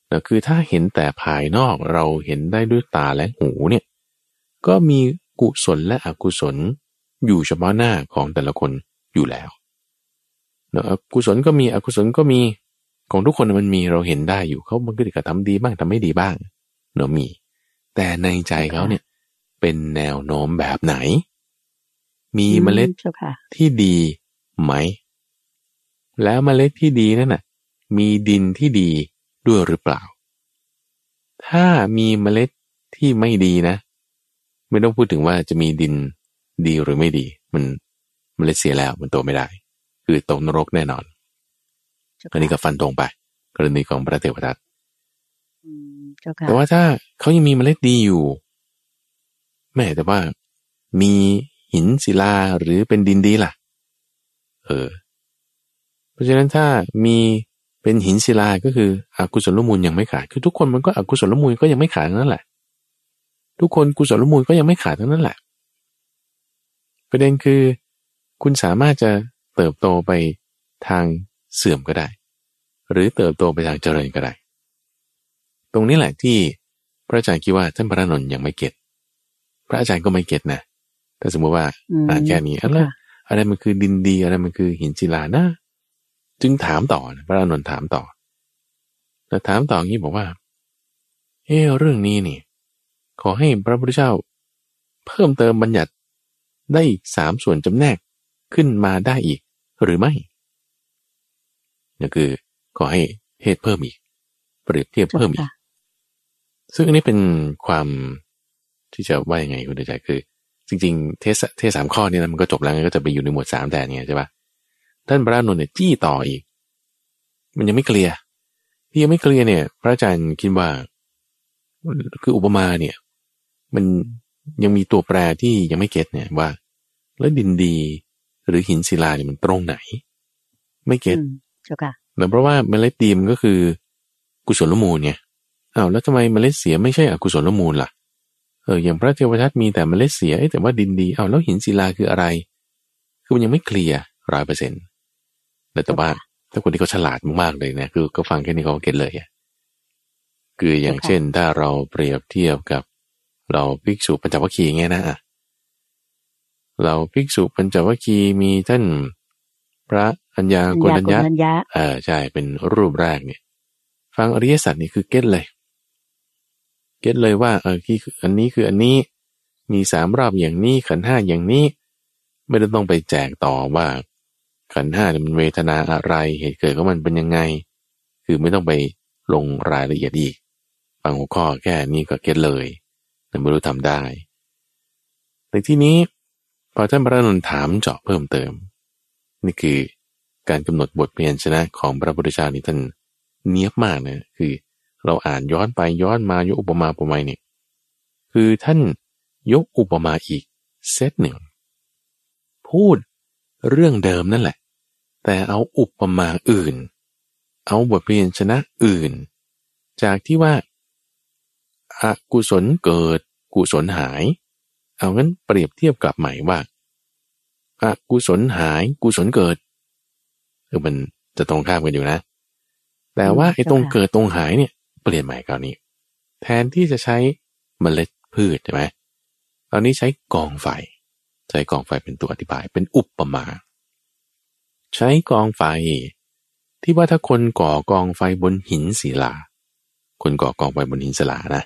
แล้วคือถ้าเห็นแต่ภายนอกเราเห็นได้ด้วยตาและหูเนี่ยก็มีกุศลและอกุศลอยู่เฉพาะหน้าของแต่ละคนอยู่แล้วเนอะกุศลก็มีอกุศลก็มีของทุกคนมันมีเราเห็นได้อยู่เขาบางทีก็ทำดีบ้างทำไม่ดีบ้างเนอะมี แต่ในใจเขาเนี่ยเป็นแนวโน้มแบบไหน มีเมล็ดเจ้าค่ะที่ดีไหม แล้วเมล็ดที่ดีนั่นน่ะมีดินที่ดีด้วยหรือเปล่า ถ้ามีเมล็ดที่ไม่ดีนะ ไม่ต้องพูดถึงว่าจะมีดินดีหรือไม่ดี มันเมล็ดเสียแล้วมันโตไม่ได้ คือตกนรกแน่นอนเจ้าอันนี้ค่ะก็ฟันตรงไป กรณีของพระเทวทัตอืมเจ้าค่ะแต่ว่าถ้าเขายังมีเมล็ดดีอยู่แม่แต่ว่ามีหินศิลาหรือเป็นดินดีล่ะ เออเพ ราะฉะนั้นถ้ามีเป็นหินศิลาก็คืออกุศลมูลยังไม่ขาด คือทุกคนมันก็อกุศลมูลก็ยังไม่ขาดทั้งนั้นแหละ ทุกคนกุศลมูลก็ยังไม่ขาดทั้งนั้นแหละ ประเด็นคือ คุณสามารถจะเติบโตไปทางเสื่อมก็ได้ หรือเติบโตไปทางเจริญก็ได้ ตรงนี้แหละที่พระอาจารย์คิดว่าท่านพระนนท์ยังไม่เก็ตพระอาจารย์ก็ไม่เก็ตนะถ้าสมมติว่าอืมอ่านแค่นี้เจ้าแล้วค่ะอะไรมันคือดินดีอะไรมันคือหินศิลานะ จึงถามต่อนะพระอานนท์ถามต่อ แต่ถามต่ออย่างนี้บอกว่าเออเรื่องนี้นี่ ขอให้พระพุทธเจ้า เพิ่มเติมบัญญัติได้อีกสามส่วนจำแนกขึ้นมาได้อีก หรือไม่นั่นคือ ขอให้เหตุเพิ่มอีก เปรียบเทียบเพิ่มอีกค่ะซึ่งอันนี้เป็นความที่จะว่ายังไงคุณเดชใจคือ จริง ๆ เทสเทสสามข้อนี้นะมันก็จบแล้วไงก็จะไปอยู่ในหมวดสามแทนไงใช่ปะ ท่านพระอานนท์เนี่ยจี้ต่ออีก มันยังไม่เคลียร์ที่ยังไม่เคลียร์เนี่ย พระอาจารย์คิดว่า คืออุปมาเนี่ย มันยังมีตัวแปรที่ยังไม่ get เนี่ยว่า แล้วดินดีหรือหินศิลาเนี่ยมันตรงไหน ไม่ get อืมเจ้าค่ะแต่เพราะว่าเมล็ดดีมันก็คือ กุศลมูลเนี่ยอ้าวแล้วทำไมเมล็ดเสียไม่ใช่อกุศลมูลล่ะเอออย่างพระเทวทัตมีแต่เมล็ดเสียแต่ว่าดินดีอ้าวแล้วหินศิลาคืออะไร คือมันยังไม่ clear ร้อยเปอร์เซ็นต์ แต่ว่าถ้าคนที่เขาฉลาดมากๆเลยเนี่ยคือก็ฟังแค่นี้เขา get เลยอะคืออย่างเช่นถ้าเราเปรียบเทียบกับเราภิกษุปัญจวัคคีย์ไงนะเราภิกษุปัญจวัคคีย์มีท่านพระอัญญาโกณฑัญญะเออใช่เป็นรูปแรกเนี่ย ฟังอริยสัจนี่คือ get เลย get เลยว่าเออที่อันนี้คืออันนี้มีสามรอบอย่างนี้ขันธ์ห้าอย่างนี้ ไม่ได้ต้องไปแจกต่อว่า ขันธ์ห้าเนี่ยมันเวทนาอะไรเหตุเกิดของมันเป็นยังไง คือไม่ต้องไปลงรายละเอียดอีกฟังหัวข้อแค่นี้ก็เก็ตเลยแต่ไม่รู้ทำได้ในที่นี้พอท่านพระนนท์ถามเจาะเพิ่มเติม นี่คือการกำหนดบทเพียนชนะของพระพุทธเจ้านี่ท่านเนียบมากนะคือเราอ่านย้อนไปย้อนมายกอุปมาอุปไมยเนี่ยคือท่านยกอุปมาอีกเซตหนึ่ง พูดเรื่องเดิมนั่นแหละ แต่เอาอุปมาอื่น เอาบทเพียนชนะอื่น จากที่ว่าอากุศลเกิดกุศลหาย เอางั้นเปรียบเทียบกับใหม่ว่าอกุศลหายกุศลเกิดเออมันจะตรงข้ามกันอยู่นะ แต่ว่าไอ้ตรงเกิดตรงหายเนี่ยเปลี่ยนใหม่คราวนี้ แทนที่จะใช้เมล็ดพืชใช่ไหมตอนนี้ใช้กองไฟ ใช้กองไฟเป็นตัวอธิบายเป็นอุปมา ใช้กองไฟ ที่ว่าถ้าคนก่อกองไฟบนหินศิลา คนก่อกองไฟบนหินศิลานะ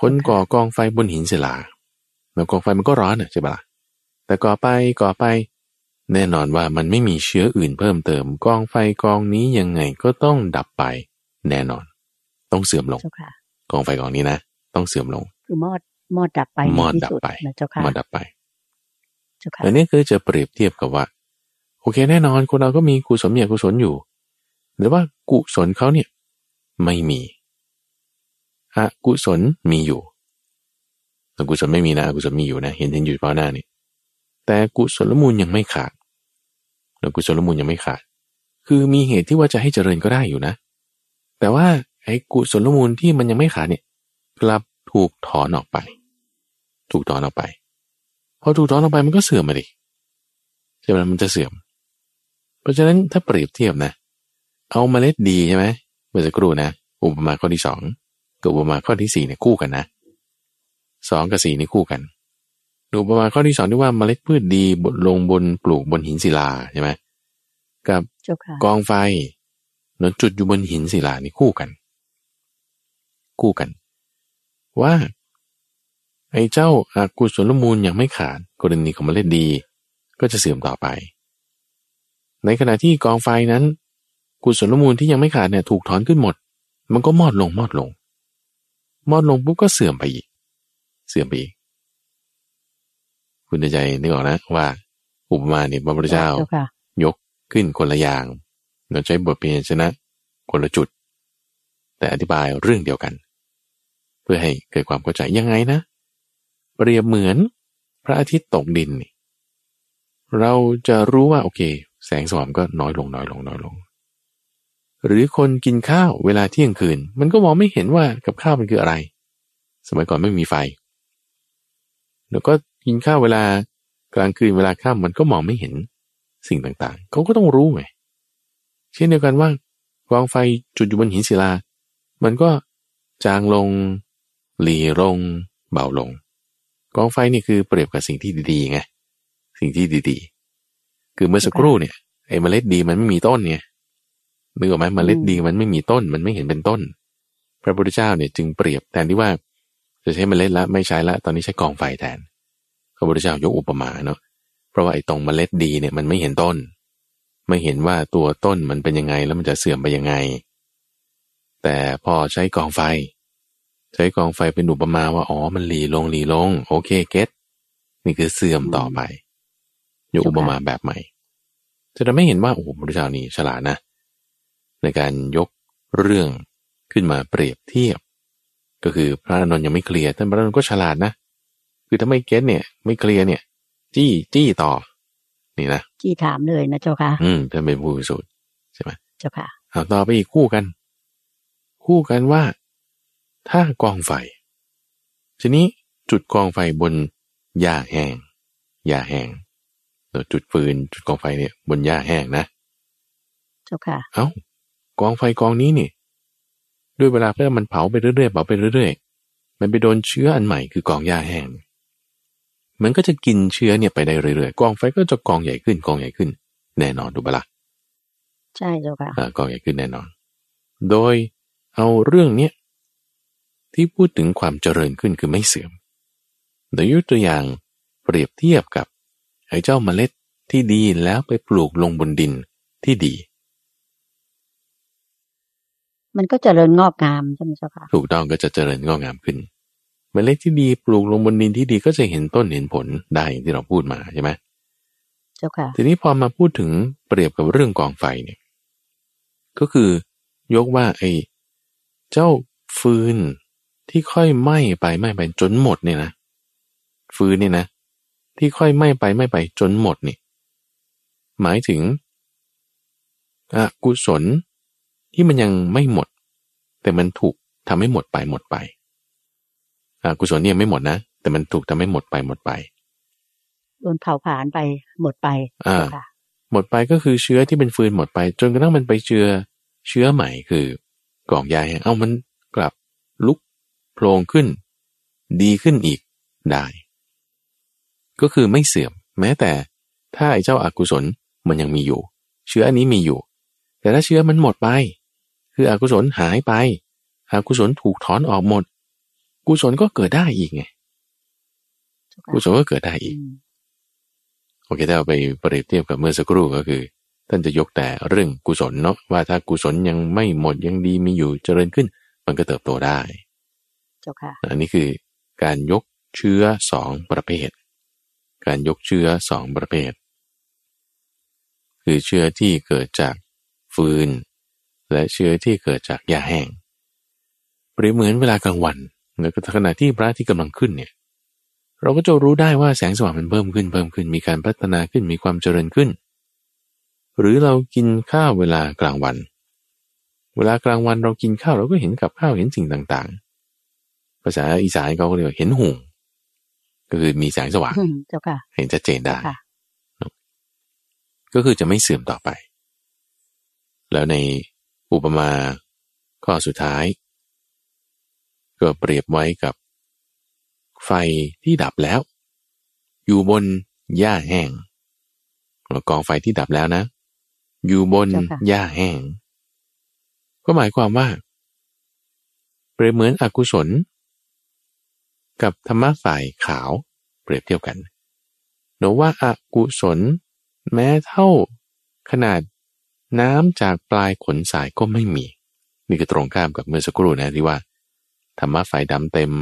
คนก่อกองไฟบนหินศิลา แล้วกองไฟมันก็ร้อนอะใช่ปะล่ะแต่ก่อไปก่อไป แน่นอนว่ามันไม่มีเชื้ออื่นเพิ่มเติม กองไฟกองนี้ยังไงก็ต้องดับไป แน่นอน ต้องเสื่อมลงกองไฟกองนี้นะต้องเสื่อมลง คือมอดมอดดับไปมอดดับไปนะเจ้าค่ะมอดดับไปอันนี้คือจะเปรียบเทียบกับว่า โอเคแน่นอนคนเราก็มีกุศลมีอกุศลอยู่ หรือว่ากุศลเขาเนี่ยไม่มีอกุศลมีอยู่อกุศลไม่มีนะอกุศลมีอยู่นะ เห็นเห็นอยู่เฉพาะหน้านี่แต่กุศลมูลยังไม่ขาดอกุศลมูลยังไม่ขาด คือมีเหตุที่ว่าจะให้เจริญก็ได้อยู่นะ แต่ว่าไอ้กุศลมูลที่มันยังไม่ขาดเนี่ยกลับถูกถอนออกไป ถูกถอนออกไปพอถูกถอนออกไปมันก็เสื่อมมาดิใช่ไหมมันจะเสื่อม ราะฉะนั้นถ้าเปรียบเทียบนะ เอาเมล็ดดีใช่ไหมเมื่อสักครู่นะ อุปมาข้อที่สองกับอุปมาข้อที่สี่เนี่ยคู่กันนะสองกับสี่นี่คู่กันดูประมาณข้อที่สองที่ว่าเมล็ดพืชดีบดลงบนปลูกบนหินศิลาใช่ไหมกับกองไฟนนจุดอยู่บนหินศิลานี่คู่กัน คู่กัน ว่า ไอ้เจ้าอากุศลมูลยังไม่ขาดกรณีของเมล็ดดี ก็จะเสื่อมต่อไป ในขณะที่กองไฟนั้น กุศลมูลที่ยังไม่ขาดเนี่ยถูกถอนขึ้นหมด มันก็มอดลงมอดลง มอดลงปุ๊บก็เสื่อมไปอีก เสื่อมไปอีก คุณใจนึกออกนะว่า อุปมาเนี่ยพระพุทธเจ้ายกขึ้นคนละอย่างเราใช้บทเพียนชนะคนละจุด แต่อธิบายเรื่องเดียวกัน เพื่อให้เกิดความเข้าใจยังไงนะ เปรียบเหมือนพระอาทิตย์ตกดินนี่เราจะรู้ว่าโอเค แสงสว่างก็น้อยลงน้อยลงน้อยลง หรือคนกินข้าวเวลาเที่ยงคืน มันก็มองไม่เห็นว่ากับข้าวมันคืออะไร สมัยก่อนไม่มีไฟ แล้วก็กินข้าวเวลากลางคืนเวลาค่ำมันก็มองไม่เห็นสิ่งต่างๆ เขาก็ต้องรู้ไง เช่นเดียวกันว่ากองไฟจุดอยู่บนหินศิลา มันก็จางลง หลีลง เบาลง กองไฟนี่คือเปรียบกับสิ่งที่ดีๆไง สิ่งที่ดีๆ คือเมื่อสักครู่เนี่ยไอ้เมล็ดดีมันไม่มีต้นเนี่ยนึกออกไหมเมล็ดดีมันไม่มีต้นมันไม่เห็นเป็นต้น พระพุทธเจ้าเนี่ยจึงเปรียบแทนที่ว่าจะใช้เมล็ดละไม่ใช้ละ ตอนนี้ใช้กองไฟแทน พระพุทธเจ้ายกอุปมาเนาะเพราะว่าไอ้ตรงเมล็ดดีเนี่ยมันไม่เห็นต้น ไม่เห็นว่าตัวต้นมันเป็นยังไงแล้วมันจะเสื่อมไปยังไง แต่พอใช้กองไฟ ใช้กองไฟเป็นอุปมาว่าอ๋อมันหลีลงหลีลง โอเคเก็ตนี่คือเสื่อมต่อไป ยกอุปมาแบบใหม่จะทำให้เห็นว่าโอ้โหพระพุทธเจ้านี่ฉลาดนะ ในการยกเรื่องขึ้นมาเปรียบเทียบ ก็คือพระอานนท์ยังไม่เคลียร์ท่านพระอานนท์ก็ฉลาดนะ คือถ้าไม่เก็ตเนี่ย ไม่เคลียร์เนี่ย จี้จี้ต่อ นี่นะจี้ถามเลยนะเจ้าค่ะ อืมท่านเป็นผู้สูตรใช่ไหมเจ้าค่ะเอาต่อไปอีกคู่กัน คู่กันว่า ถ้ากองไฟทีนี้จุดกองไฟบนหญ้าแห้งหญ้าแห้งเรา จุดฟืนจุดกองไฟเนี่ยบนหญ้าแห้งนะเจ้าค่ะเอา้ากองไฟกองนี้นี่ด้วยเวลาเพื่อมันเผาไปเรื่อยๆเผาไปเรื่อยๆ มันไปโดนเชื้ออันใหม่คือกองหญ้าแห้ง มันก็จะกินเชื้อเนี่ยไปได้เรื่อยๆ กองไฟก็จะกองใหญ่ขึ้นกองใหญ่ขึ้น แน่นอนดูบละใช่เจ้าค่ะอ่ากองใหญ่ขึ้นแน่นอน โดยเอาเรื่องเนี้ยที่พูดถึงความเจริญขึ้นคือไม่เสื่อมโดยยกตัวอย่างเปรียบเทียบกับ ไอ้เจ้าเมล็ดที่ดีแล้วไปปลูกลงบนดินที่ดี มันก็เจริญงอกงามใช่ไหมเจ้าค่ะถูกต้องก็จะเจริญงอกงามขึ้น เมล็ดที่ดีปลูกลงบนดินที่ดีก็จะเห็นต้นเห็นผลได้อย่างที่เราพูดมาใช่ไหมเจ้าค่ะ ทีนี้พอมาพูดถึงเปรียบกับเรื่องกองไฟเนี่ย ก็คือยกว่าไอ้เจ้าฟืนที่ค่อยไหม้ไปไหม้ไปจนหมดเนี่ยนะฟืนเนี่ยนะ ที่ค่อยไหม้ไปไหม้ไปจนหมดนี่ หมายถึงอกุศลที่มันยังไม่หมด แต่มันถูกทำให้หมดไปหมดไปอกุศลเนี่ยไม่หมดนะ แต่มันถูกทำให้หมดไปหมดไปโดนเผาผลาญไปหมดไปอ่าเจ้าค่ะหมดไปก็คือเชื้อที่เป็นฟืนหมดไป จนกระทั่งมันไปเชื้อเชื้อใหม่คือกองยาแห้งเอามันกลับลุกโผล่ขึ้น ดีขึ้นอีกได้ ก็คือไม่เสื่อม แม้แต่ถ้าไอ้เจ้าอากุศลมันยังมีอยู่ เชื้ออันนี้มีอยู่ แต่ถ้าเชื้อมันหมดไป คืออกุศลหายไป อกุศลถูกถอนออกหมด กุศลก็เกิดได้อีกไงเจ้าค่ะกุศลก็เกิดได้อีกอืมโอเคถ้าเอาไปเปรียบเทียบกับเมื่อสักครู่ก็คือ ท่านจะยกแต่เรื่องกุศลเนาะว่าถ้ากุศลยังไม่หมดยังดีมีอยู่เจริญขึ้น มันก็เติบโตได้ เจ้าค่ะ อันนี้คือการยกเชื้อสองประเภท การยกเชื้อสองประเภท คือเชื้อที่เกิดจากฟืน และเชื้อที่เกิดจากหญ้าแห้งเปรียบเหมือนเวลากลางวันแล้วก็ขณะที่พระอาที่กำลังขึ้นเนี่ยเราก็จะรู้ได้ว่าแสงสว่างมันเพิ่มขึ้นเพิ่มขึ้นมีการพัฒนาขึ้นมีความเจริญขึ้น หรือเรากินข้าวเวลากลางวัน เวลากลางวันเรากินข้าวเราก็เห็นกับข้าวเห็นสิ่งต่างๆ ภาษาอีสานเขาก็เรียกว่าเห็นหุง ก็คือมีแสงสว่างอืมเจ้าค่ะเห็นชัดเจนได้ค่ะก็คือจะไม่เสื่อมต่อไป แล้วในอุปมาข้อสุดท้าย ก็เปรียบไว้กับ ไฟที่ดับแล้ว อยู่บนหญ้าแห้งกองไฟที่ดับแล้วนะ อยู่บนเจ้าค่ะหญ้าแห้ง ก็หมายความว่าเปรียบเหมือนอกุศล กับธรรมะฝ่ายขาวเปรียบเทียบกันหนูว่าอากุศล แม้เท่าขนาดน้ำจากปลายขนสายก็ไม่มี นี่คือตรงข้ามกับเมื่อสักครู่นะที่ว่าธรรมะฝ่ายดำเต็ม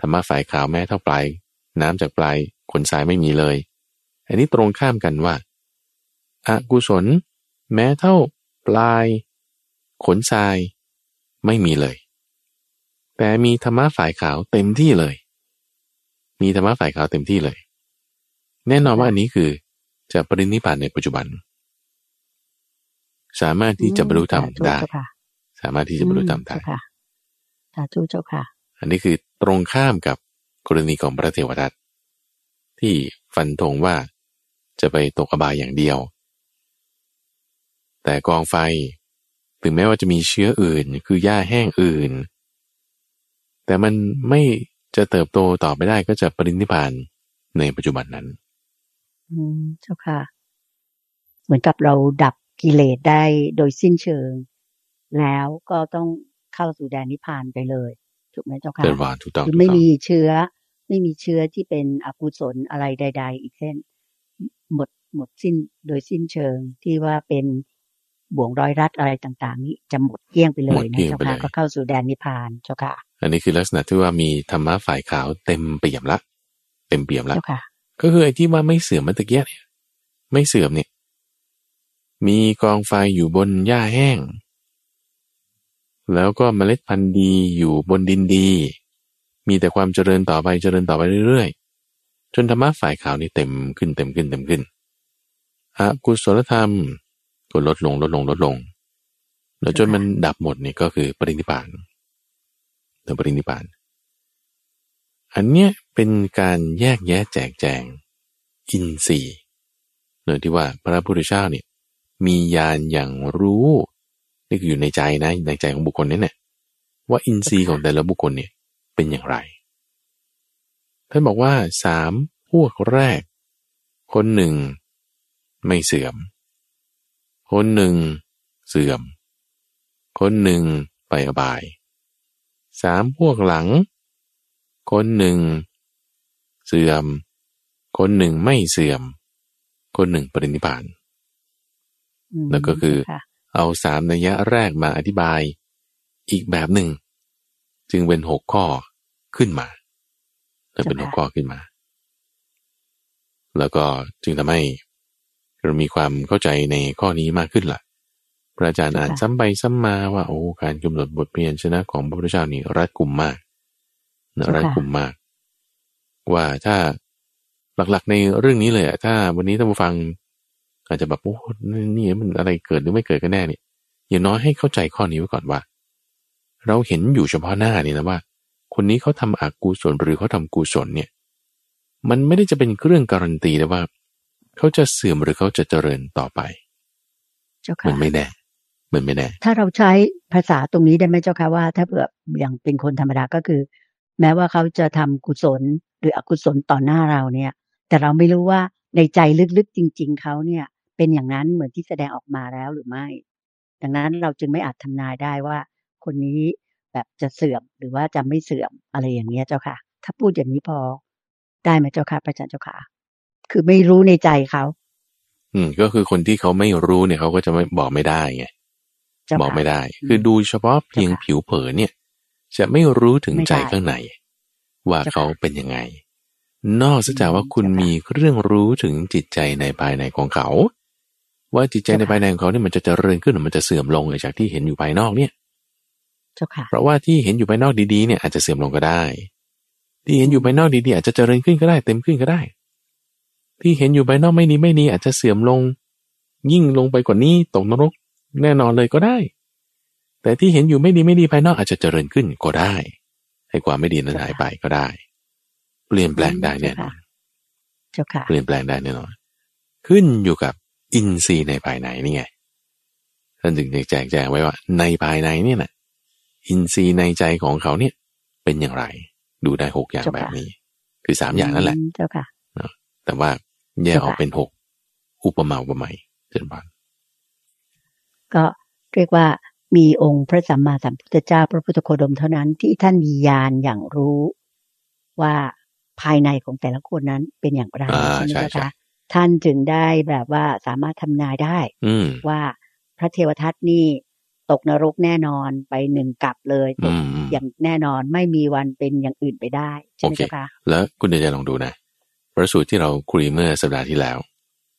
ธรรมะฝ่ายขาวแม้เท่าปลาย น้ำจากปลายขนสายไม่มีเลย อันนี้ตรงข้ามกันว่าอากุศล แม้เท่าปลาย ขนทราย ไม่มีเลย แต่มีธรรมะฝ่ายขาวเต็มที่เลย มีธรรมะฝ่ายขาวเต็มที่เลย แน่นอนว่าอันนี้คือจะปรินิพพานในปัจจุบัน สามารถที่จะบรรลุธรรมได้ สาธุเจ้าค่ะสามารถที่จะบรรลุธรรมได้อืเจ้าค่ะสาธุเจ้าค่ะ อันนี้คือตรงข้ามกับกรณีของพระเทวทัตที่ฟันธงว่าจะไปตกอบายอย่างเดียว แต่กองไฟถึงแม้ว่าจะมีเชื้ออื่น คือหญ้าแห้งอื่น แต่มันไม่ จะเติบโตต่อไปได้ก็จะปรินิพพานในปัจจุบันนั้น อืมเจ้าค่ะ เหมือนกับเราดับกิเลสได้โดยสิ้นเชิง แล้วก็ต้องเข้าสู่แดนนิพพานไปเลยถูกไหมเจ้าค่ะเดินวานถูกต้องคือถูกไม่ต้องมีเชื้อ ไม่มีเชื้อที่เป็นอกุศลอะไรใด ๆ อีกเช่น หมดหมดสิ้นโดยสิ้นเชิงที่ว่าเป็น บ่วงร้อยรัดอะไรต่าง ๆ นี้จะหมดเกลี้ยงไปเลยนะเจ้าค่ะก็เข้าสู่แดนนิพพานเจ้าค่ะ อันนี้คือลักษณะที่ว่ามีธรรมะฝ่ายขาวเต็มเปี่ยมละ เต็มเปี่ยมละเจ้าค่ะก็คือไอ้ที่ว่าไม่เสื่อมเมื่อตะเกียเนี่ยไม่เสื่อมเนี่ย มีกองไฟอยู่บนหญ้าแห้ง แล้วก็เมล็ดพันธุ์ดีอยู่บนดินดี มีแต่ความเจริญต่อไปเจริญต่อไปเรื่อยๆจนธรรมะฝ่ายขาวนี่เต็มขึ้นเต็มขึ้นเต็มขึ้นอกุศลธรรม ก็ลดลงลดลงลดลง แล้วจนมันดับหมดนี่ก็คือปรินิพพานเรือปรินิพพาน อันเนี้ยเป็นการแยกแยะแจกแจง อินทรีย์เนื่อที่ว่าพระพุทธเจ้าเนี่ยมีญาณอย่างรู้ นี่คืออยู่ในใจนะในใจของบุคคลนี้เนี่ยว่าอินทรีย์ของแต่ละบุคคลเนี่ยเป็นอย่างไรท่านบอกว่าสามพวกแรก คนหนึ่ง ไม่เสื่อม คนหนึ่ง เสื่อม คนหนึ่งไปอบาย สามพวกหลัง คนหนึ่ง เสื่อม คนหนึ่งไม่เสื่อม คนหนึ่งปรินิพานแล้วก็คือเอาสามนัยยะแรกมาอธิบาย อีกแบบหนึ่ง จึงเป็นหกข้อขึ้นมาแล้วเป็นหัวข้อขึ้นมา แล้วก็จึงทำให้ เรามีความเข้าใจในข้อนี้มากขึ้นละ่ะ พระอาจารย์อ่านซ้ำไปซ้ำมาว่าโอ้การกำหนดบทเพียนชนะของพระพุทธเจ้านี่รัดกุมมากนะรัดกุมมาก ว่าถ้าหลักๆในเรื่องนี้เลยอะถ้าวันนี้ท่านผู้ฟัง อาจจะแบบโอ้นี่มันอะไรเกิดหรือไม่เกิดกันแน่เนี่ยอย่างน้อยให้เข้าใจข้อนี้ไว้ก่อนว่า เราเห็นอยู่เฉพาะหน้านี่นะว่า คนนี้เขาทำอกุศลหรือเขาทำกุศลเนี่ย มันไม่ได้จะเป็นเครื่องการันตีนะว่า เขาจะเสื่อมหรือเขาจะเจริญต่อไป เจ้าค่ะมันไม่แน่ มันไม่แน่ ถ้าเราใช้ภาษาตรงนี้ได้ไหมเจ้าค่ะว่า ถ้าเผื่ออย่างเป็นคนธรรมดาก็คือ แม้ว่าเขาจะทำกุศลหรืออกุศลต่อหน้าเราเนี่ย แต่เราไม่รู้ว่าในใจลึกๆจริง ๆเขาเนี่ย เป็นอย่างนั้นเหมือนที่แสดงออกมาแล้วหรือไม่ ดังนั้นเราจึงไม่อาจทำนายได้ว่า คนนี้แบบจะเสื่อมหรือว่าจะไม่เสื่อมอะไรอย่างเงี้ยเจ้าค่ะ ถ้าพูดอย่างนี้พอได้ไหมเจ้าค่ะพระอาจารย์เจ้าค่ะ คือไม่รู้ในใจเขา อืม ก็คือคนที่เขาไม่รู้เนี่ยเขาก็จะไม่บอกไม่ได้ไงบอกไม่ได้ คือดูเฉพาะเพียงผิวเผินเนี่ย จะไม่รู้ถึงใจข้างในว่าเขาเป็นยังไง นอกจากว่าคุณมีเรื่องรู้ถึงจิตใจในภายในของเขา ว่าจิตใจในภายในของเขาเนี่ยมันจะเจริญขึ้นหรือมันจะเสื่อมลงจากที่เห็นอยู่ภายนอกเนี่ยเพราะว่าที่เห็นอยู่ภายนอกดีๆเนี่ยอาจจะเสื่อมลงก็ได้ ที่เห็นอยู่ภายนอกดีๆอาจจะเจริญขึ้นก็ได้ เต็มขึ้นก็ได้ ที่เห็นอยู่ภายนอกไม่ดีไม่ดีอาจจะเสื่อมลง ยิ่งลงไปกว่านี้ตกนรกแน่นอนเลยก็ได้ แต่ที่เห็นอยู่ไม่ดีไม่ดีภายนอกอาจจะเจริญขึ้นก็ได้ ให้ความไม่ดีนั้นหายไปก็ได้ เปลี่ยนแปลงได้แน่นอนเปลี่ยนแปลงได้แน่นอนขึ้นอยู่กับอินทรีย์ในภายในนี่ไงท่านจึงแจกแจงไว้ว่า ในภายในนี่นะอินทรีย์ในใจของเขาเนี่ย เป็นอย่างไร ดูได้หกอย่างแบบนี้ คือสามอย่างนั่นแหละ เจ้าค่ะแต่ว่า แยกออกเป็นหกอุปมาอุปไมยเจนบานก็เรียกว่ามีองค์พระสัมมาสัมพุทธเจ้าพระพุทธโคดมเท่านั้นที่ท่านมีญาณอย่างรู้ว่าภายในของแต่ละคนนั้นเป็นอย่างไรใช่ไหมคะท่านจึงได้แบบว่าสามารถทำนายได้ว่าพระเทวทัตนี่ตกนรกแน่นอนไปหนึ่งกลับเลยอย่างแน่นอนไม่มีวันเป็นอย่างอื่นไปได้ใช่ไหมคะแล้วคุณเดชลองดูนะ พระสูตรที่เราคุยเมื่อสัปดาห์ที่แล้ว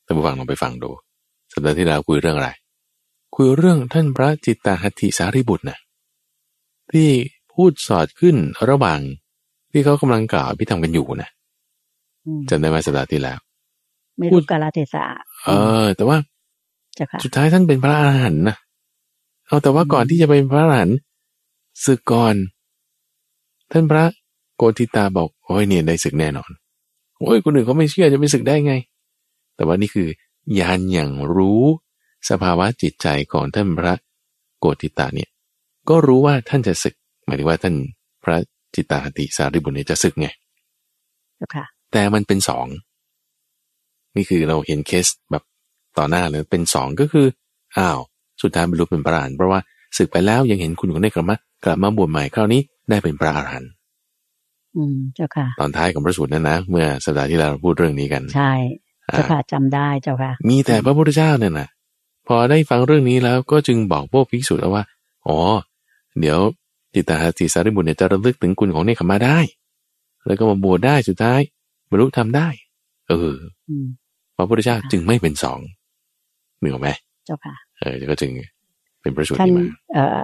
ท่านผู้ฟังลองไปฟังดู สัปดาห์ที่แล้วคุยเรื่องอะไร คุยเรื่องท่านพระจิตตาหัตถิสารีบุตรนะที่พูดสอดขึ้นระหว่างที่เขากำลังกล่าวพิธรรมกันอยู่นะจำได้ไหมสัปดาห์ที่แล้วไม่รู้กาลเทศะเออ แต่ว่าสุดท้ายท่านเป็นพระอรหันต์นะเอาแต่ว่าก่อนที่จะเป็นพระอรหันต์ศึกก่อน ท่านพระโกติตาบอกโอ้ยเนี่ยได้ศึกแน่นอน โอ้ยคนอื่นเขาไม่เชื่อจะไปศึกได้ไง แต่ว่านี่คือยานอย่างรู้สภาวะจิตใจของท่านพระโกติตาเนี่ย ก็รู้ว่าท่านจะศึก หมายถึงว่าท่านพระจิตตาติสารีบุตรเนี่ยจะศึกไงแต่มันเป็นสองนี่คือเราเห็นเคสแบบต่อหน้าเลยเป็นสองก็คืออ้าวสุดท้ายบรรลุเป็นพระอรหันต์เพราะว่าศึกไปแล้วยังเห็นคุณของได้กลับมากลับมาบวชใหม่คราวนี้ได้เป็นพระอรหันต์ อืมเจ้าค่ะ ตอนท้ายของพระสูตรนั้นนะเมื่อสัปดาห์ที่แล้วเราพูดเรื่องนี้กัน ใช่เจ้าค่ะจำได้เจ้าค่ะ มีแต่พระพุทธเจ้าเนี่ยนะพอได้ฟังเรื่องนี้แล้วก็จึงบอกพวกภิกษุแล้วว่า อ๋อ เดี๋ยวจิตตาติสารีบุตรเนี่ยจะระลึกถึงคุณของเนคขมาได้ แล้วก็มาบวชได้สุดท้ายบรรลุทำได้ เออพระพุทธเจ้าจึงไม่เป็นสองเหนือไหมเจ้าค่ะ เออก็จึงเป็นประสูตรที่มาเอ่อ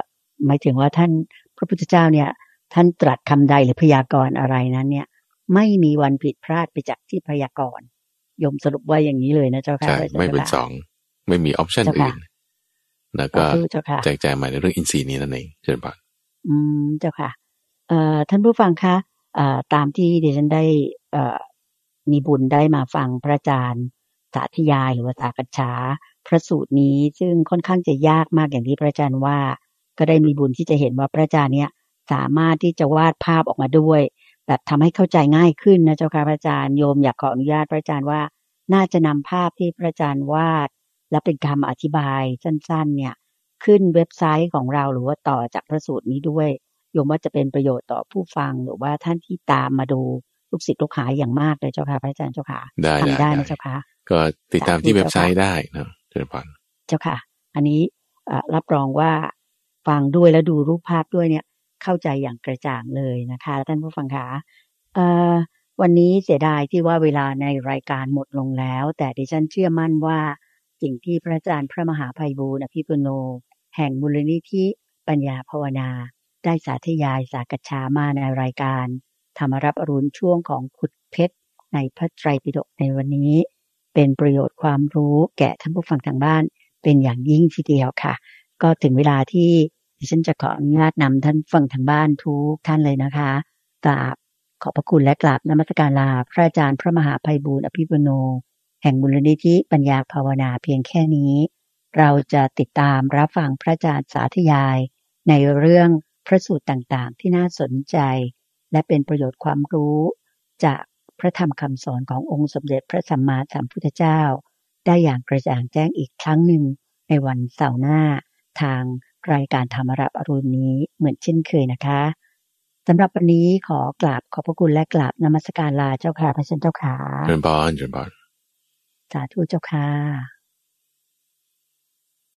หมายถึงว่าท่านพระพุทธเจ้าเนี่ย ท่านตรัสคำใดหรือพยากรณ์อะไรนั้น เนี่ย ไม่มีวันผิดพลาดไปจากที่พยากรณ์ยมสรุปว่าอย่างนี้เลยนะเจ้าค่ะใช่ไม่เป็นสองไม่มีออปชันอื่นแล้วก็แจกแจงมาในเรื่องอินทรีย์นี้นั่นเองเชิญบักอืมเจ้าค่ะเอ่อท่านผู้ฟังคะเอ่อตามที่ดิฉันได้เอ่อมีบุญได้มาฟังพระอาจารย์สาธยายหรือว่าสากัจฉาพระสูตรนี้ซึ่งค่อนข้างจะยากมากอย่างที่พระอาจารย์ว่า ก็ได้มีบุญที่จะเห็นว่าพระอาจารย์เนี้ย สามารถที่จะวาดภาพออกมาด้วย แบบทำให้เข้าใจง่ายขึ้นนะเจ้าค่ะพระอาจารย์โยมอยากขออนุญาตพระอาจารย์ว่า น่าจะนำภาพที่พระอาจารย์วาด และเป็นคำอธิบายสั้น ๆ เนี่ย ขึ้นเว็บไซต์ของเราหรือว่าต่อจากพระสูตรนี้ด้วยโยมว่าจะเป็นประโยชน์ต่อผู้ฟังหรือว่าท่านที่ตามมาดูลูกศิษย์ลูกหาอย่างมากเลยเจ้าค่ะพระอาจารย์เจ้าค่ะทำได้นะเจ้าค่ะก็ติดตามที่เว็บไซต์ได้นะเจ้าค่ะเจ้าค่ะ อันนี้รับรองว่าฟังด้วยแล้วดูรูปภาพด้วยเนี่ย เข้าใจอย่างกระจ่างเลยนะคะ ท่านผู้ฟังคะวันนี้เสียดายที่ว่าเวลาในรายการหมดลงแล้ว แต่ดิฉันเชื่อมั่นว่าสิ่งที่พระอาจารย์พระมหาภัยบูรณ์อภิปุโน แห่งมูลนิธิปัญญาภาวนา ได้สาธยายสากชามาในรายการ ธรรมรับอรุณช่วงของขุดเพชร ในพระไตรปิฎกในวันนี้ เป็นประโยชน์ความรู้แก่ท่านผู้ฟังทางบ้าน เป็นอย่างยิ่งทีเดียวค่ะ ก็ถึงเวลาที่ ดิฉันจะขออนุญาตนำท่านฟังทางบ้านทุกท่านเลยนะคะกราบขอบพระคุณและกราบนมัสการลาพระอาจารย์พระมหาภัยบูรณ์อภิปุโน แห่งมูลนิธิปัญญาภาวนาเพียงแค่นี้ เราจะติดตามรับฟังพระอาจารย์สาธยาย ในเรื่องพระสูตรต่างๆ ที่น่าสนใจ และเป็นประโยชน์ความรู้จากพระธรรมคำสอนขององค์สมเด็จพระสัมมาสัมพุทธเจ้า ได้อย่างกระจ่างแจ้งอีกครั้งหนึ่งในวันเสาร์หน้าทาง รายการธรรมรับอรุณนี้เหมือนเช่นเคยนะคะสำหรับวันนี้ขอกราบขอบพระคุณและกราบนมัสการลาเจ้าค่ะพระเจ้าค่ะเจริญบานเจริญบานสาธุเจ้าค่ะ